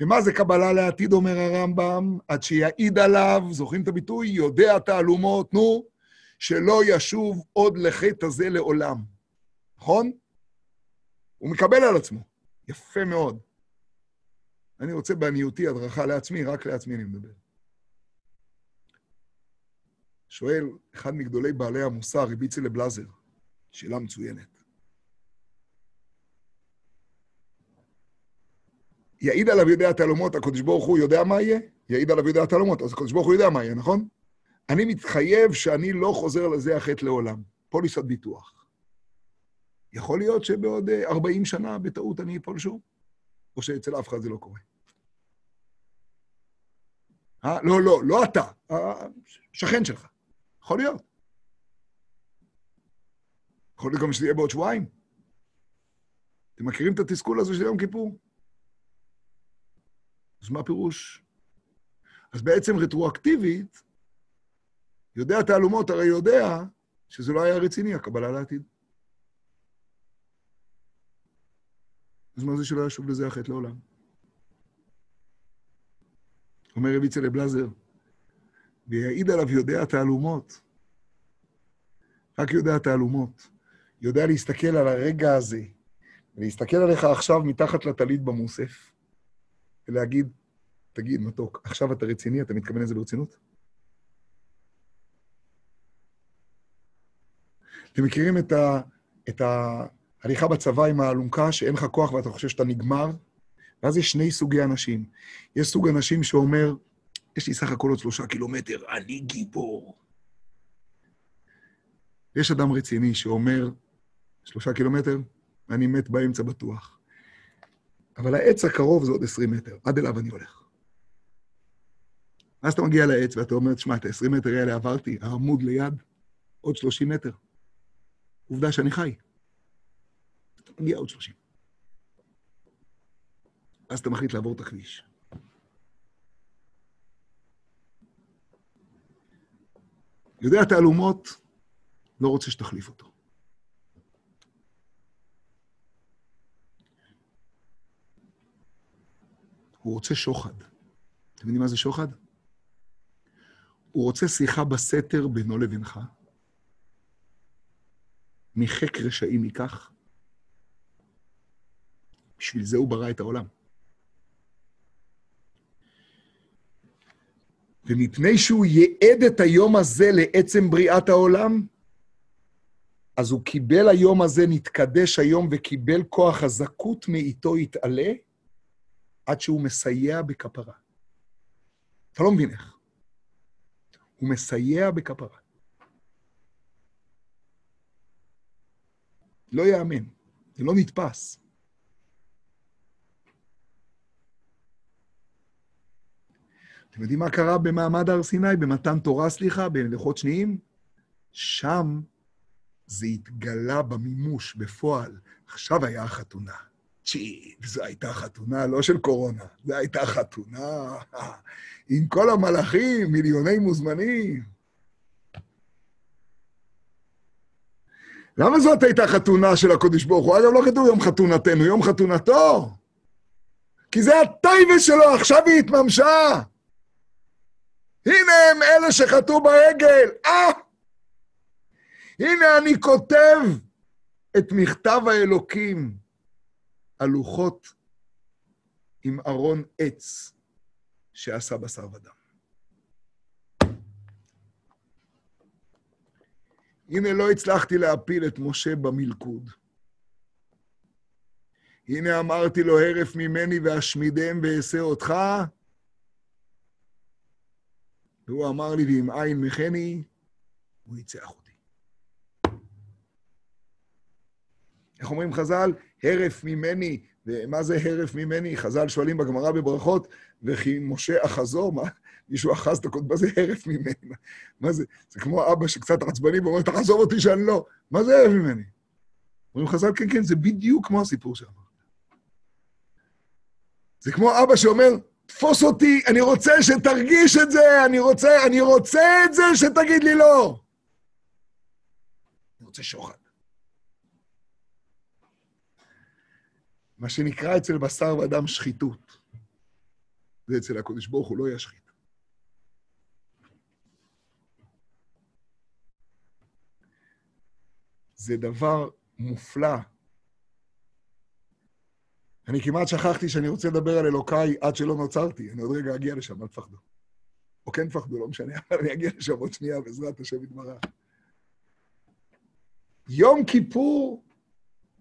ומה זה קבלה לעתיד, אומר הרמב"ם? עד שיעיד עליו, זוכרים את הביטוי? יודע תעלומות, נו, שלא ישוב עוד לחטא הזה לעולם. נכון? הוא מקבל על עצמו. יפה מאוד. אני רוצה בעניותי הדרכה לעצמי, רק לעצמי אני מדבר. שואל אחד מגדולי בעלי המוסר, רבי צלב לזר, שאלה מצוינת. יעיד עליו יודע תעלומות, הקדוש ברוך הוא יודע מה יהיה? יעיד עליו יודע תעלומות, אז הקדוש ברוך הוא יודע מה יהיה, נכון? אני מתחייב שאני לא חוזר לזה החטא לעולם. פוליסת ביטוח. יכול להיות שבעוד 40 שנה בטעות אני אפול שוב? או שאצל אף אחד זה לא קורה? אה? לא, לא, לא אתה, השכן שלך. יכול להיות. יכול להיות גם שזה יהיה בעוד שבועיים. אתם מכירים את התסכול הזה של יום כיפור? אז מה הפירוש? אז בעצם רטרואקטיבית, יודע תעלומות הרי יודע שזה לא היה רציני, הקבלה לעתיד. אז מה זה שלא ישוב לזה החטא לעולם? אומר רבי צלב בלזר, ויעיד עליו יודע תעלומות. רק יודע תעלומות. יודע להסתכל על הרגע הזה, ולהסתכל עליך עכשיו מתחת לטלית במוסף, ולהגיד, תגיד, מתוק, עכשיו אתה רציני? אתה מתכוון לזה ברצינות? אתם מכירים את, ה, את ההליכה בצבא עם האלונקה, שאין לך כוח ואתה חושב שאתה נגמר? ואז יש שני סוגי אנשים. יש סוג אנשים שאומר, יש לי סך הכל עוד שלושה קילומטר, אני גיבור. יש אדם רציני שאומר, שלושה קילומטר, אני מת באמצע בטוח. אבל העץ הקרוב זה עוד עשרים מטר, עד אליו אני הולך. ואז אתה מגיע לעץ ואתה אומר, תשמע, את ה-20 מטר האלה עברתי, העמוד ליד, עוד 30 מטר. עובדה שאני חי. אתה מגיע עוד 30. אז אתה מחליט לעבור את הכביש. יודע תעלומות, לא רוצה שתחליף אותו. הוא רוצה שוחד. אתם יודעים מה זה שוחד? הוא רוצה שיחה בסתר בינו לבינך. מחק רשעים ייקח. בשביל זה הוא ברא את העולם. ומפני שהוא ייעד את היום הזה לעצם בריאת העולם, אז הוא קיבל היום הזה, נתקדש היום, וקיבל כוח הזכות מאיתו יתעלה, עד שהוא מסייע בכפרה. אתה לא מבין איך. הוא מסייע בכפרה. לא ייאמן, זה לא נתפס. אתם יודעים מה קרה במעמד הר סיני, במתן תורה, סליחה, בלוחות שניים? שם זה התגלה במימוש, בפועל. עכשיו היה החתונה. צ'י, זו הייתה חתונה לא של קורונה, זו הייתה חתונה עם כל המלאכים, מיליוני מוזמנים. למה זאת הייתה חתונה של הקודש ברוך הוא? אגב, לא כתוב יום חתונתנו, יום חתונתו. כי זה הטייבה שלו, עכשיו היא התממשה. הנה הם אלה שחטאו ברגל. אה! הנה אני כותב את מכתב האלוקים על לוחות עם ארון עץ שעשה בשר ודם. הנה לא הצלחתי להפיל את משה במלכוד. הנה אמרתי לו, הרף ממני ואשמידם ואעשה אותך. והוא אמר לי, ואם אין מחני, הוא ניצח אותי. איך אומרים חז"ל? הרף ממני. ומה זה הרף ממני? חז"ל שואלים בגמרא בברכות, וכי משה אחזור, מה? מישהו אחז את הקוד, מה זה הרף ממני? מה זה? זה כמו אבא שקצת עצבני ואומר, תעזוב אותי שאני לא. מה זה הרף ממני? אומרים חז"ל, כן, כן, זה בדיוק כמו הסיפור שאמרת. זה כמו אבא שאומר, תפוס אותי, אני רוצה שתרגיש את זה, אני רוצה, אני רוצה את זה, שתגיד לי לא. אני רוצה שוחד. מה שנקרא אצל בשר ודם שחיתות. זה אצל הקדוש ברוך הוא לא ישחית. זה דבר מופלא. אני כמעט שכחתי שאני רוצה לדבר על אלוקיי עד שלא נוצרתי. אני עוד רגע אגיע לשם, אל תפחדו. או כן תפחדו, לא משנה, אבל אני אגיע לשם עוד שנייה, בעזרת השם יתברך. יום כיפור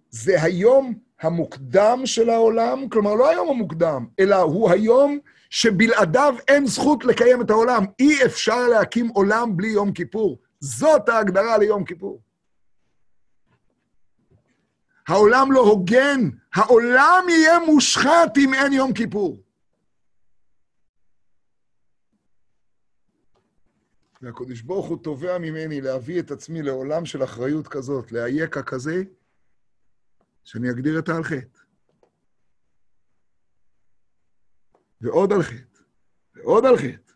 זה היום המוקדם של העולם, כלומר, לא היום המוקדם, אלא הוא היום שבלעדיו אין זכות לקיים את העולם. אי אפשר להקים עולם בלי יום כיפור. זאת ההגדרה ליום כיפור. העולם לא הוגן, העולם יהיה מושחת אם אין יום כיפור. והקדוש ברוך הוא תובע ממני להביא את עצמי לעולם של אחריות כזאת, לאייקה כזה, שאני אגדיר את העל חטא. ועוד על חטא, ועוד על חטא.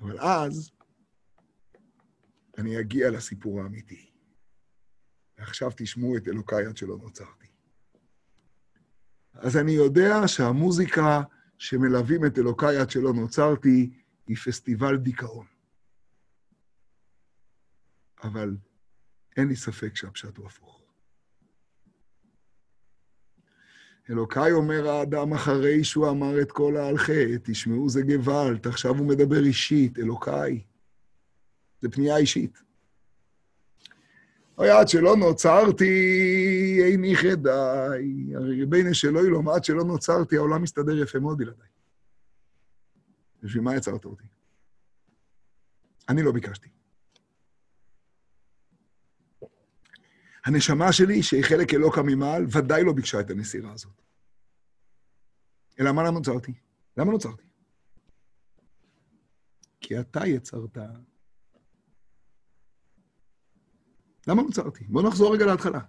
אבל אז אני אגיע לסיפור האמיתי. ועכשיו תשמעו את אלוקיי עד שלא נוצרתי. אז אני יודע שהמוזיקה שמלווים את אלוקיי עד שלא נוצרתי היא פסטיבל דיכאון. אבל אין לי ספק שהפשט הוא הפוך. אלוקיי אומר האדם אחרי שהוא אמר את כל חטא, תשמעו זה גוואלד, עכשיו הוא מדבר אישית, אלוקיי. זה פנייה אישית. אוי, עד שלא נוצרתי, איני חדאי. הרי ריביינה שלא ילום, עד שלא נוצרתי, העולם מסתדר יפה מאוד בלעדיי. בשביל מה יצרת אותי? אני לא ביקשתי. הנשמה שלי, שהיא חלק אלוקה ממעל, ודאי לא ביקשה את הנסירה הזאת. אלא מה למה נוצרתי? למה נוצרתי? כי אתה יצרת. למה נוצרתי? בואו נחזור רגע להתחלה.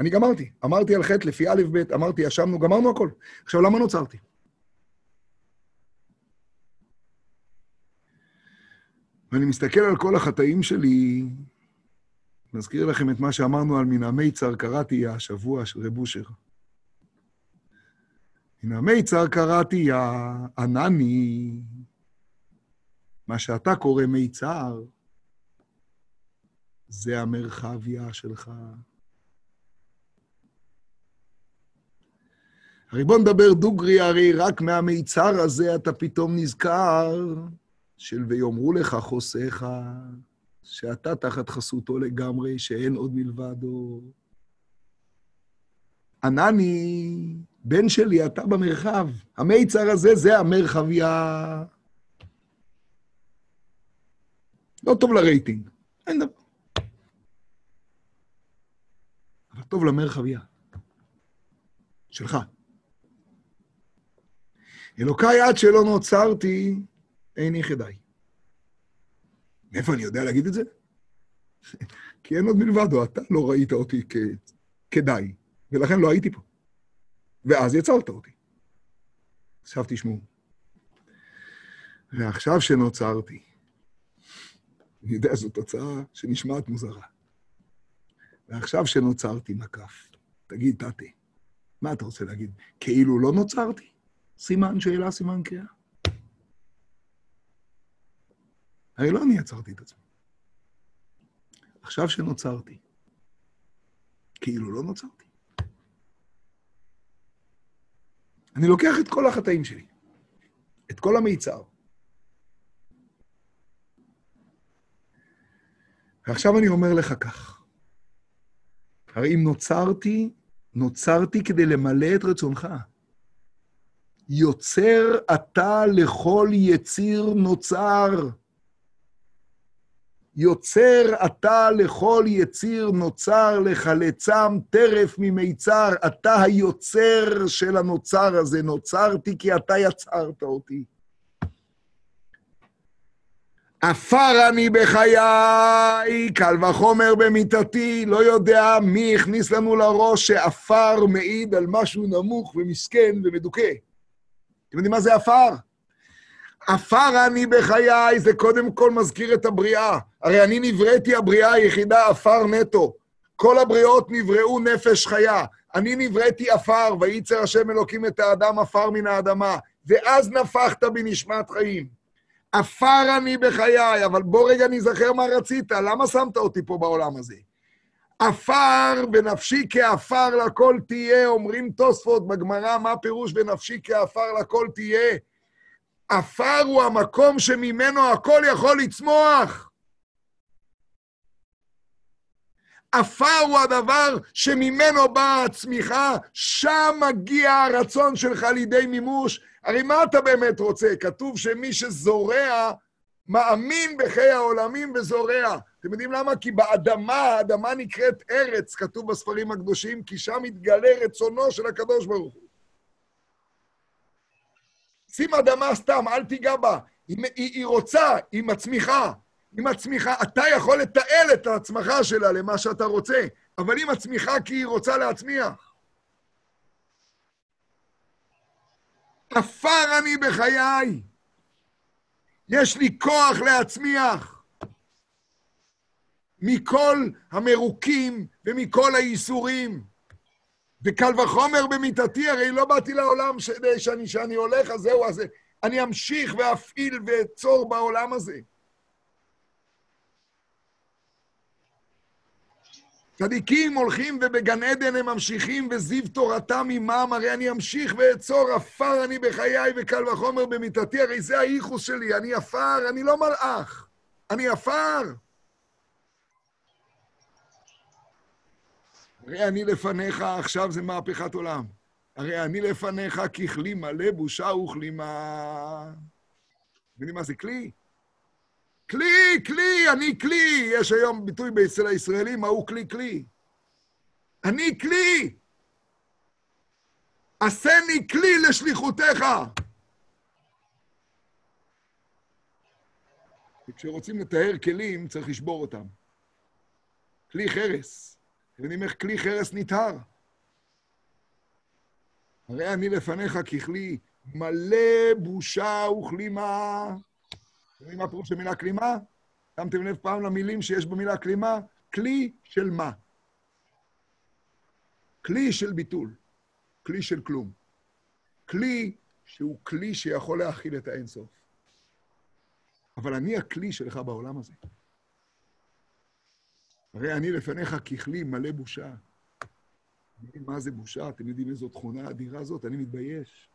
אני גמרתי, אמרתי על חטא לפי א', ב', אמרתי, ישבנו, גמרנו הכל. עכשיו, למה נוצרתי? ואני מסתכל על כל החטאים שלי, מזכיר לכם את מה שאמרנו על מן המיצר, קראתי השבוע של רב אושר. מן המיצר קראתי ענני, מה שאתה קורא מיצר, זה המרחביה שלך. הרי בוא נדבר דוגרי, הרי רק מהמיצר הזה אתה פתאום נזכר של ויאמרו לך חוסיך. שאתה תחת חסותו לגמרי, שאין עוד מלבדו. ענני, בן שלי, אתה במרחב. המיצר הזה, זה המרחביה. לא טוב לרייטינג, אין דבר. טוב למרחביה. שלך. אלוקיי, עד שלא נוצרתי, אין יחדיי. מאיפה אני יודע להגיד את זה? כי אין עוד מלבדו, אתה לא ראית אותי כ... כדאי, ולכן לא הייתי פה. ואז יצרת אותי. עכשיו תשמעו. ועכשיו שנוצרתי, אני יודע, זו תוצאה שנשמעת מוזרה. ועכשיו שנוצרתי מקף, תגיד, תתה, מה אתה רוצה להגיד? כאילו לא נוצרתי? סימן שאלה, סימן קריאה. הרי לא אני יצרתי את עצמי. עכשיו שנוצרתי, כאילו לא נוצרתי. אני לוקח את כל החטאים שלי, את כל המיצר, ועכשיו אני אומר לך כך, הרי אם נוצרתי, נוצרתי כדי למלא את רצונך. יוצר אתה לכל יציר נוצר. יוצר אתה לכל יציר נוצר, לחלצם טרף ממיצר. אתה היוצר של הנוצר הזה. נוצרתי כי אתה יצרת אותי. עפר אני בחיי, קל וחומר במיתתי, לא יודע מי הכניס לנו לראש שעפר מעיד על משהו נמוך ומסכן ומדוכא. אתם יודעים מה זה עפר? עפר אני בחיי, זה קודם כל מזכיר את הבריאה. הרי אני נבראתי הבריאה היחידה, עפר נטו. כל הבריאות נבראו נפש חיה. אני נבראתי עפר, וייצר השם אלוקים את האדם עפר מן האדמה. ואז נפחת בנשמת חיים. עפר אני בחיי, אבל בוא רגע נזכר מה רצית, למה שמת אותי פה בעולם הזה? עפר בנפשי כעפר לכל תהיה, אומרים תוספות בגמרא, מה פירוש בנפשי כעפר לכל תהיה? עפר הוא המקום שממנו הכל יכול לצמוח. עפר הוא הדבר שממנו באה הצמיחה, שם מגיע הרצון שלך לידי מימוש, הרי מה אתה באמת רוצה? כתוב שמי שזורע, מאמין בחיי העולמים וזורע. אתם יודעים למה? כי באדמה, האדמה נקראת ארץ, כתוב בספרים הקדושים, כי שם מתגלה רצונו של הקדוש ברוך הוא. שים אדמה סתם, אל תיגע בה. היא, היא, היא רוצה, היא מצמיחה. היא מצמיחה, אתה יכול לתעל את ההצמחה שלה למה שאתה רוצה, אבל היא מצמיחה כי היא רוצה להצמיח. עפר אני בחיי. יש לי כוח להצמיח מכל המרוקים ומכל הייסורים. וקל וחומר במיתתי, הרי לא באתי לעולם שאני, שאני הולך, אז זהו, אז אני אמשיך ואפעיל ואצור בעולם הזה. צדיקים הולכים ובגן עדן הם ממשיכים, וזיו תורתם עמם, הרי אני אמשיך ואעצור, עפר אני בחיי וקל וחומר במיתתי, הרי זה הייחוס שלי, אני עפר, אני לא מלאך, אני עפר. הרי אני לפניך, עכשיו זה מהפכת עולם. הרי אני לפניך ככלי מלא בושה וכלימה. מבינים מה זה כלי? כלי, כלי, אני כלי. יש היום ביטוי אצל הישראלים, ההוא כלי, כלי. אני כלי. עשני כלי לשליחותיך. כשרוצים לתאר כלים, צריך לשבור אותם. כלי חרס. אתם יודעים איך כלי חרס נטהר? הרי אני לפניך ככלי מלא בושה וכלימה. אתם יודעים מה פירוש של מילה כלימה? שמתם לב פעם למילים שיש במילה כלימה? כלי של מה? כלי של ביטול, כלי של כלום. כלי שהוא כלי שיכול להכיל את האינסוף. אבל אני הכלי שלך בעולם הזה. הרי אני לפניך ככלי מלא בושה. מה זה בושה? אתם יודעים איזו תכונה אדירה זאת? אני מתבייש.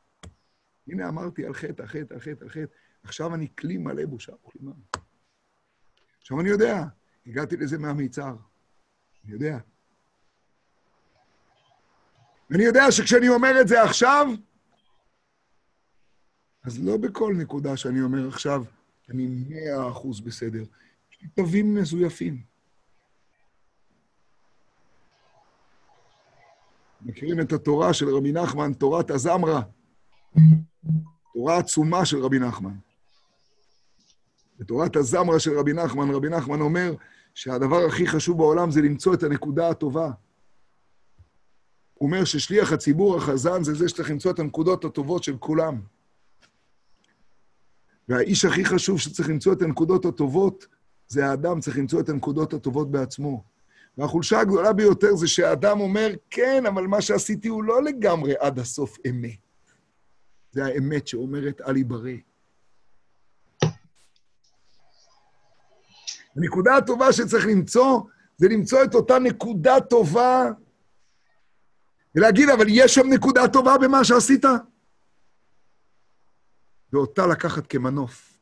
הנה אמרתי על חטא, על חטא, על חטא, על חטא. עכשיו אני כלי מלא בושה וכלימה. עכשיו אני יודע, הגעתי לזה מהמיצר. אני יודע. ואני יודע שכשאני אומר את זה עכשיו, אז לא בכל נקודה שאני אומר עכשיו, אני מאה אחוז בסדר. יש לי תווים מזויפים. מכירים את התורה של רבי נחמן, תורת הזמרה, תורה עצומה של רבי נחמן. בתורת הזמרה של רבי נחמן, רבי נחמן אומר שהדבר הכי חשוב בעולם זה למצוא את הנקודה הטובה. הוא אומר ששליח הציבור החזן זה זה שצריך למצוא את הנקודות הטובות של כולם. והאיש הכי חשוב שצריך למצוא את הנקודות הטובות, זה האדם צריך למצוא את הנקודות הטובות בעצמו. והחולשה הגדולה ביותר זה שהאדם אומר, כן, אבל מה שעשיתי הוא לא לגמרי עד הסוף אמת. זה האמת שאומרת אל יברא. הנקודה הטובה שצריך למצוא, זה למצוא את אותה נקודה טובה, ולהגיד, אבל יש שם נקודה טובה במה שעשית? ואותה לקחת כמנוף.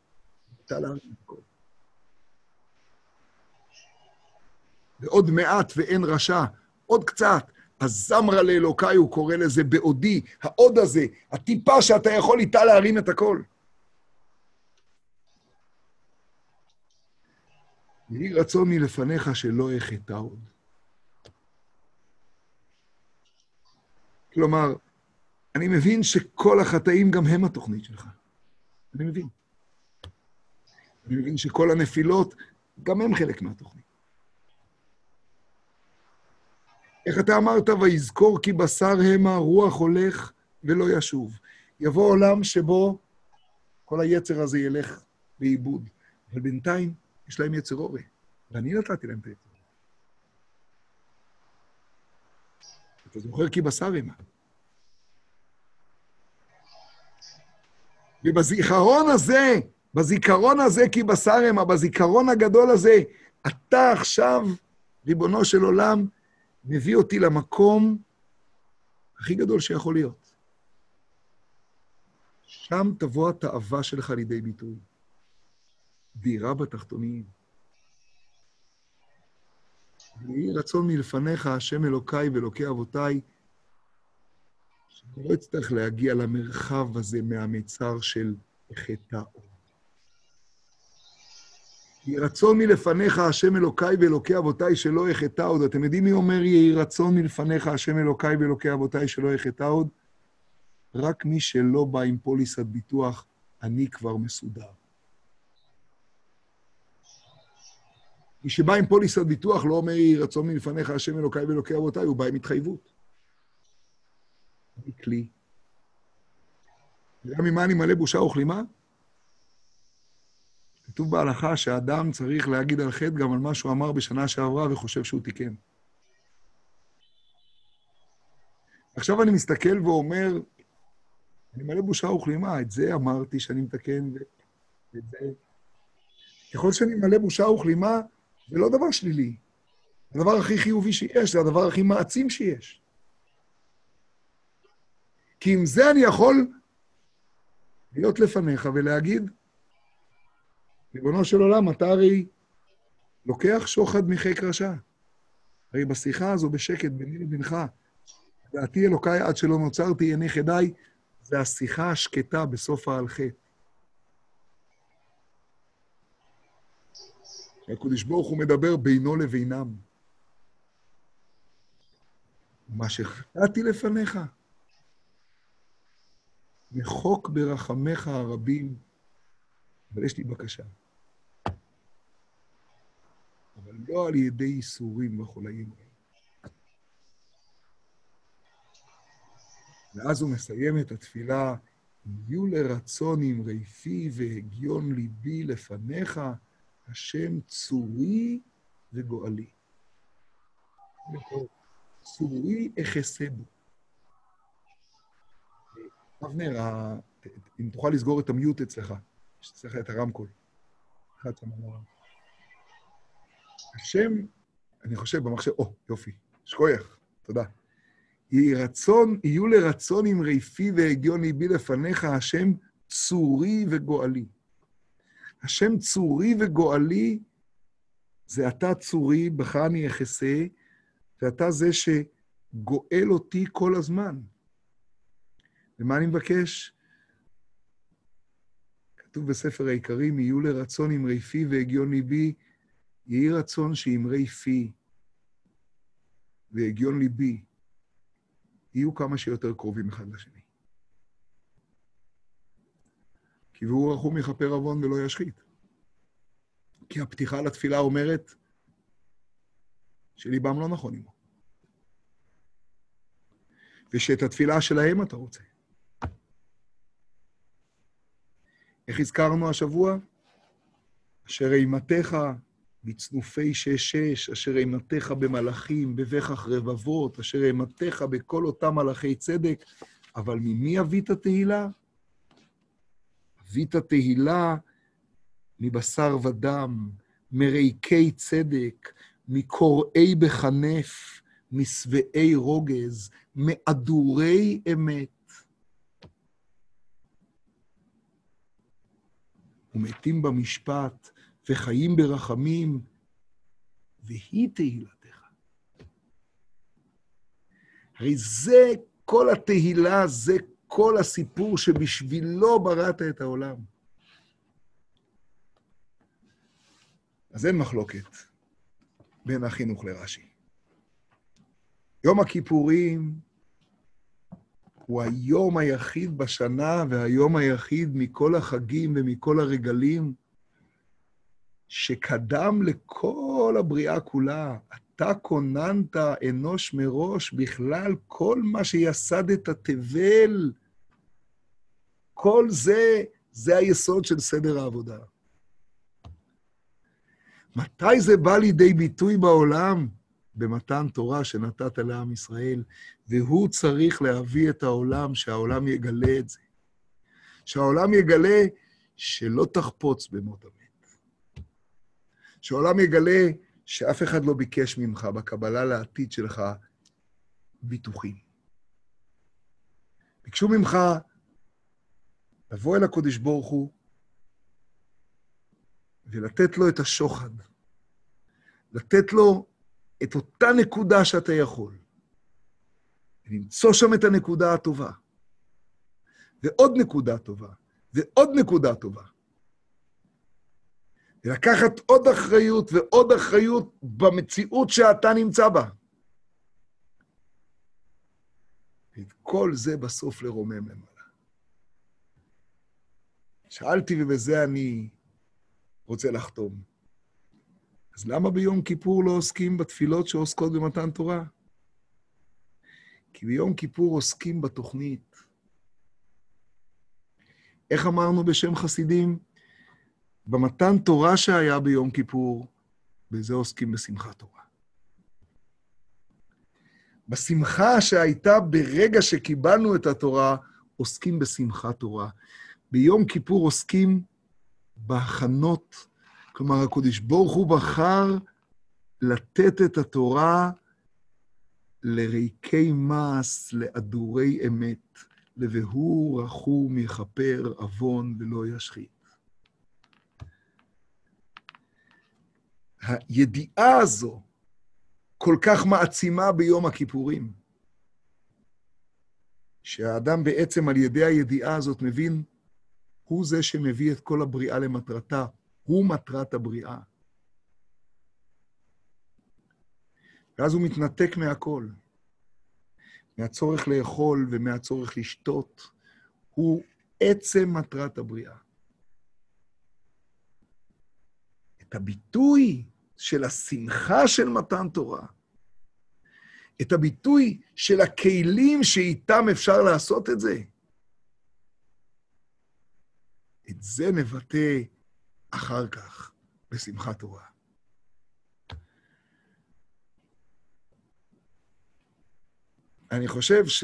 ועוד מעט ואין רשע, עוד קצת. הזמרה לאלוקיי, הוא קורא לזה בעודי, העוד הזה, הטיפה שאתה יכול איתה להרים את הכל. יהי רצון מלפניך שלא אחטא עוד. כלומר, אני מבין שכל החטאים גם הם התוכנית שלך. אני מבין. אני מבין שכל הנפילות גם הם חלק מהתוכנית. איך אתה אמרת, ויזכור כי בשר המה, רוח הולך ולא ישוב. יבוא עולם שבו כל היצר הזה ילך לאיבוד. אבל בינתיים יש להם יצר אורי, ואני נתתי להם את היצר. אתה זוכר כי בשר המה. ובזיכרון הזה, בזיכרון הזה כי בשר המה, בזיכרון הגדול הזה, אתה עכשיו, ריבונו של עולם, מביא אותי למקום הכי גדול שיכול להיות. שם תבוא התאווה שלך לידי ביטוי. דירה בתחתונים. ויהי רצון מלפניך, השם אלוקיי ואלוקי אבותיי, שאני לא אצטרך להגיע למרחב הזה מהמצר של חטא. יהי רצון מלפניך, השם אלוקיי ואלוקי אבותיי, שלא יחטא עוד. אתם יודעים מי אומר יהי רצון מלפניך, השם אלוקיי ואלוקי אבותיי, שלא יחטא עוד? רק מי שלא בא עם פוליסת ביטוח, אני כבר מסודר. מי שבא עם פוליסת ביטוח לא אומר יהי רצון מלפניך, השם אלוקיי ואלוקי אבותיי, הוא בא עם התחייבות. אני כלי. וגם ממה אני מלא בושה וכלימה? כתוב בהלכה שאדם צריך להגיד על חטא גם על מה שהוא אמר בשנה שעברה וחושב שהוא תיקן. עכשיו אני מסתכל ואומר, אני מלא בושה וכלימה, את זה אמרתי שאני מתקן, ואת זה... ככל שאני מלא בושה וכלימה, זה לא דבר שלילי. הדבר הכי חיובי שיש, זה הדבר הכי מעצים שיש. כי עם זה אני יכול להיות לפניך ולהגיד, ריבונו של עולם, אתה הרי לוקח שוחד מחיק רשע. הרי בשיחה הזו בשקט ביני לבנך, דעתי אלוקיי עד שלא נוצרתי עיני חדי, זה השיחה השקטה בסוף ההלכה. הקדוש ברוך הוא מדבר בינו לבינם. מה שחטאתי לפניך, מחוק ברחמך הרבים, אבל יש לי בקשה. אבל לא על ידי ייסורים וחולאים. ואז הוא מסיים את התפילה, יהיו לרצון עם רייפי והגיון ליבי לפניך, השם צורי וגואלי. צורי אחסה בו. אבנר, אם תוכל לסגור את המיוט אצלך, יש אצלך את הרמקול. השם, אני חושב במחשב, או, יופי, שכוייך, תודה. יהי רצון, יהיו לרצון עם רייפי והגיון ליבי לפניך, השם צורי וגואלי. השם צורי וגואלי זה אתה צורי, בך אני אחסה, ואתה זה שגואל אותי כל הזמן. ומה אני מבקש? כתוב בספר העיקרים, יהיו לרצון אמרי פי והגיון ליבי, יהי רצון שאמרי פי והגיון ליבי יהיו כמה שיותר קרובים אחד לשני. כי והוא רחום יכפר עוון ולא ישחית. כי הפתיחה לתפילה אומרת שליבם לא נכון עמו. ושאת התפילה שלהם אתה רוצה. איך הזכרנו השבוע? אשר אימתך בצנופי שש-שש, אשר אימתך במלאכים, בבכח רבבות, אשר אימתך בכל אותם מלאכי צדק, אבל ממי אבית תהילה? אבית תהילה מבשר ודם, מריקי צדק, מקוראי בחנף, משבעי רוגז, מאדורי אמת. ומתים במשפט, וחיים ברחמים, והיא תהילתך. הרי זה כל התהילה, זה כל הסיפור שבשבילו בראת את העולם. אז אין מחלוקת בין החינוך לרש"י. יום הכיפורים הוא היום היחיד בשנה והיום היחיד מכל החגים ומכל הרגלים שקדם לכל הבריאה כולה. אתה כוננת אנוש מראש בכלל כל מה שיסדת תבל. כל זה, זה היסוד של סדר העבודה. מתי זה בא לידי ביטוי בעולם? במתן תורה שנתת לעם ישראל, והוא צריך להביא את העולם, שהעולם יגלה את זה. שהעולם יגלה שלא תחפוץ במות המת. שהעולם יגלה שאף אחד לא ביקש ממך בקבלה לעתיד שלך ביטוחים. ביקשו ממך לבוא אל הקודש ברוך הוא ולתת לו את השוחד, לתת לו את אותה נקודה שאתה יכול, למצוא שם את הנקודה הטובה, ועוד נקודה טובה, ועוד נקודה טובה. ולקחת עוד אחריות ועוד אחריות במציאות שאתה נמצא בה. ואת כל זה בסוף לרומם למעלה. שאלתי, ובזה אני רוצה לחתום. אז למה ביום כיפור לא עוסקים בתפילות שעוסקות במתן תורה? כי ביום כיפור עוסקים בתוכנית. איך אמרנו בשם חסידים? במתן תורה שהיה ביום כיפור, בזה עוסקים בשמחת תורה. בשמחה שהייתה ברגע שקיבלנו את התורה, עוסקים בשמחת תורה. ביום כיפור עוסקים בהכנות, כלומר, הקדוש ברוך הוא בחר לתת את התורה לריקי מס, לאדורי אמת, ל"והו רחום יכפר עוון ולא ישחית". הידיעה הזו כל כך מעצימה ביום הכיפורים, שהאדם בעצם על ידי הידיעה הזאת מבין, הוא זה שמביא את כל הבריאה למטרתה, הוא מטרת הבריאה. ואז הוא מתנתק מהכל, מהצורך לאכול ומהצורך לשתות, הוא עצם מטרת הבריאה. את הביטוי של השמחה של מתן תורה, את הביטוי של הכלים שאיתם אפשר לעשות את זה, את זה נבטא אחר כך בשמחת תורה. אני חושב ש...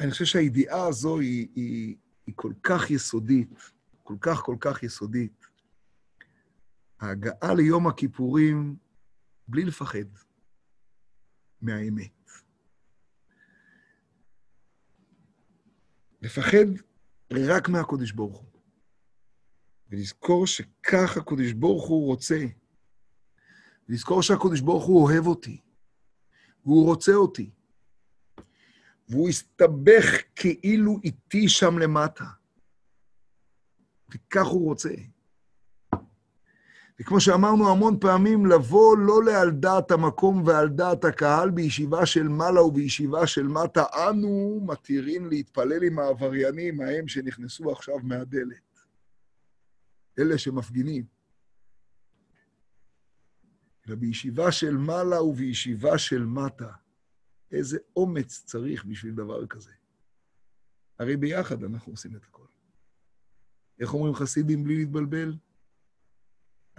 אני חושב שהידיעה הזו היא, היא, היא כל כך יסודית, כל כך כל כך יסודית. ההגעה ליום הכיפורים בלי לפחד מהאמת. לפחד רק מהקודש ברוך הוא. ולזכור שכך הקדוש ברוך הוא רוצה. ולזכור שהקדוש ברוך הוא אוהב אותי, והוא רוצה אותי. והוא הסתבך כאילו איתי שם למטה. וכך הוא רוצה. וכמו שאמרנו המון פעמים, לבוא לא לעל דעת המקום ועל דעת הקהל בישיבה של מעלה ובישיבה של מטה, אנו מתירים להתפלל עם העבריינים ההם שנכנסו עכשיו מהדלת. אלה שמפגינים. אלא בישיבה של מעלה ובישיבה של מטה. איזה אומץ צריך בשביל דבר כזה. הרי ביחד אנחנו עושים את הכל. איך אומרים חסידים בלי להתבלבל?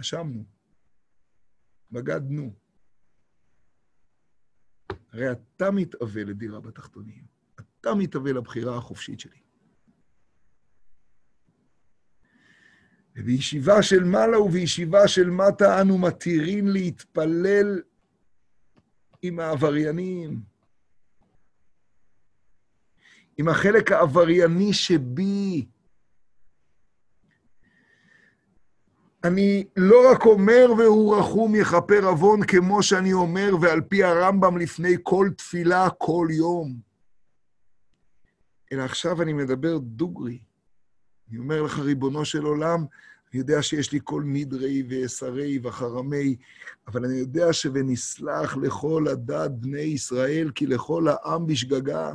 אשמנו, בגדנו. הרי אתה מתאווה לדירה בתחתונים, אתה מתאווה לבחירה החופשית שלי. ובישיבה של מעלה ובישיבה של מטה אנו מתירים להתפלל עם העבריינים, עם החלק העברייני שבי, אני לא רק אומר והוא רחום יכפר עוון כמו שאני אומר, ועל פי הרמב"ם לפני כל תפילה, כל יום. אלא עכשיו אני מדבר דוגרי. אני אומר לך, ריבונו של עולם, אני יודע שיש לי כל מדרי ואסרי וחרמי, אבל אני יודע ש"ונסלח לכל הדת בני ישראל, כי לכל העם בשגגה".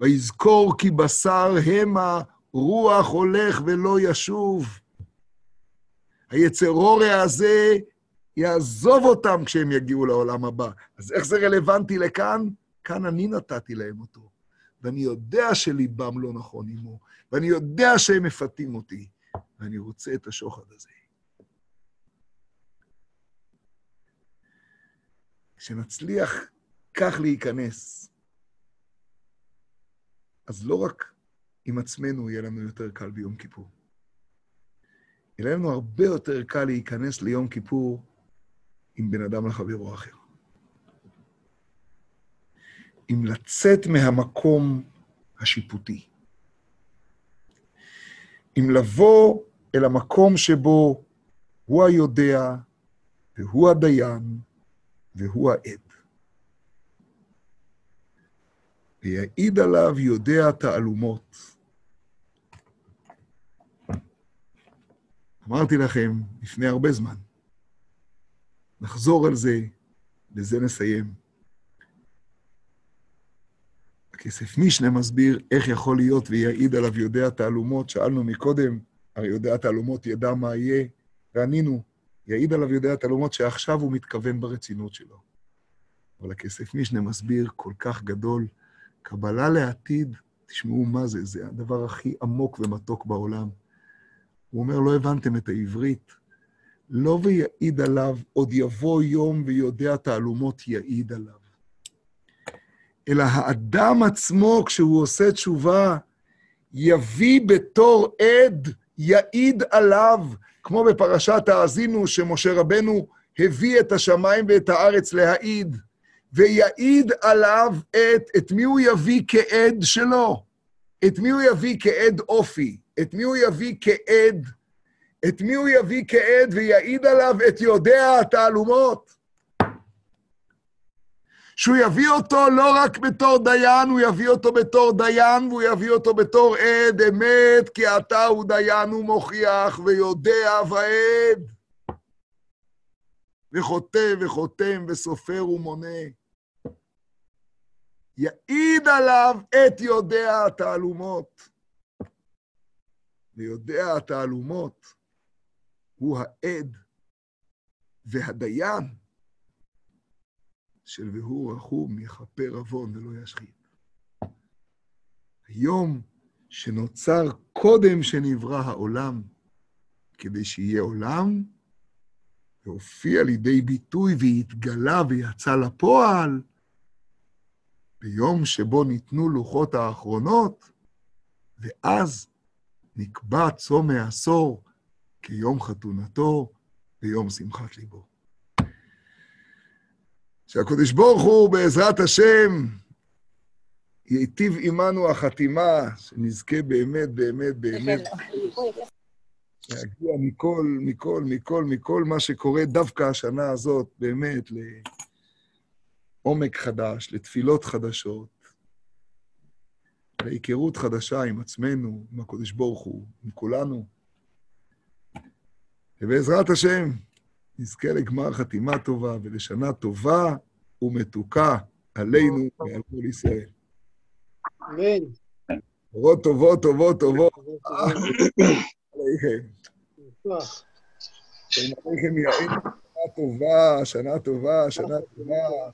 ויזכור כי בשר המה רוח הולך ולא ישוב. היצרוריה הזה יעזוב אותם כשהם יגיעו לעולם הבא. אז איך זה רלוונטי לכאן? כאן אני נתתי להם אותו. ואני יודע שליבם לא נכון עמו, ואני יודע שהם מפתים אותי, ואני רוצה את השוחד הזה. כשנצליח כך להיכנס, אז לא רק עם עצמנו יהיה לנו יותר קל ביום כיפור. יהיה לנו הרבה יותר קל להיכנס ליום כיפור עם בן אדם לחברו אחר. עם לצאת מהמקום השיפוטי. עם לבוא אל המקום שבו הוא היודע, והוא הדיין, והוא העד. ויעיד עליו יודע תעלומות. אמרתי לכם לפני הרבה זמן, נחזור על זה, בזה נסיים. הכסף משנה מסביר איך יכול להיות ויעיד עליו יודע תעלומות. שאלנו מקודם, הרי יודע תעלומות ידע מה יהיה, וענינו, יעיד עליו יודע תעלומות שעכשיו הוא מתכוון ברצינות שלו. אבל הכסף משנה מסביר כל כך גדול, קבלה לעתיד, תשמעו מה זה, זה הדבר הכי עמוק ומתוק בעולם. הוא אומר, לא הבנתם את העברית. לא ויעיד עליו, עוד יבוא יום ויודע תעלומות יעיד עליו. אלא האדם עצמו, כשהוא עושה תשובה, יביא בתור עד, יעיד עליו, כמו בפרשת האזינו, שמשה רבנו הביא את השמיים ואת הארץ להעיד. ויעיד עליו את, את מי הוא יביא כעד שלו? את מי הוא יביא כעד אופי? את מי הוא יביא כעד? את מי הוא יביא כעד ויעיד עליו את יודע התעלומות? שהוא יביא אותו לא רק בתור דיין, הוא יביא אותו בתור דיין, והוא יביא אותו בתור עד אמת, כי אתה הוא דיין ומוכיח ויודע ועד. וחוטא וחותם וסופר ומונה. יעיד עליו את יודע התעלומות. ויודע התעלומות הוא העד והדיין של והוא רחום יכפר עוון ולא ישחית. היום שנוצר קודם שנברא העולם, כדי שיהיה עולם, והופיע לידי ביטוי והתגלה ויצא לפועל, ביום שבו ניתנו לוחות האחרונות, ואז נקבע צום העשור כיום חתונתו ויום שמחת ליבו. שהקדוש ברוך הוא, בעזרת השם, ייטיב עמנו החתימה, שנזכה באמת, באמת, באמת להגיע מכל, מכל, מכל, מכל מה שקורה דווקא השנה הזאת, באמת, לעומק חדש, לתפילות חדשות, להיכרות חדשה עם עצמנו, עם הקדוש ברוך הוא, עם כולנו. ובעזרת השם, נזכה לגמר חתימה טובה ולשנה טובה ומתוקה עלינו ועל כל ישראל. אמן. טובות, טובות, טובות, טובות. עליכם. שנה טובה, שנה טובה, שנה טובה.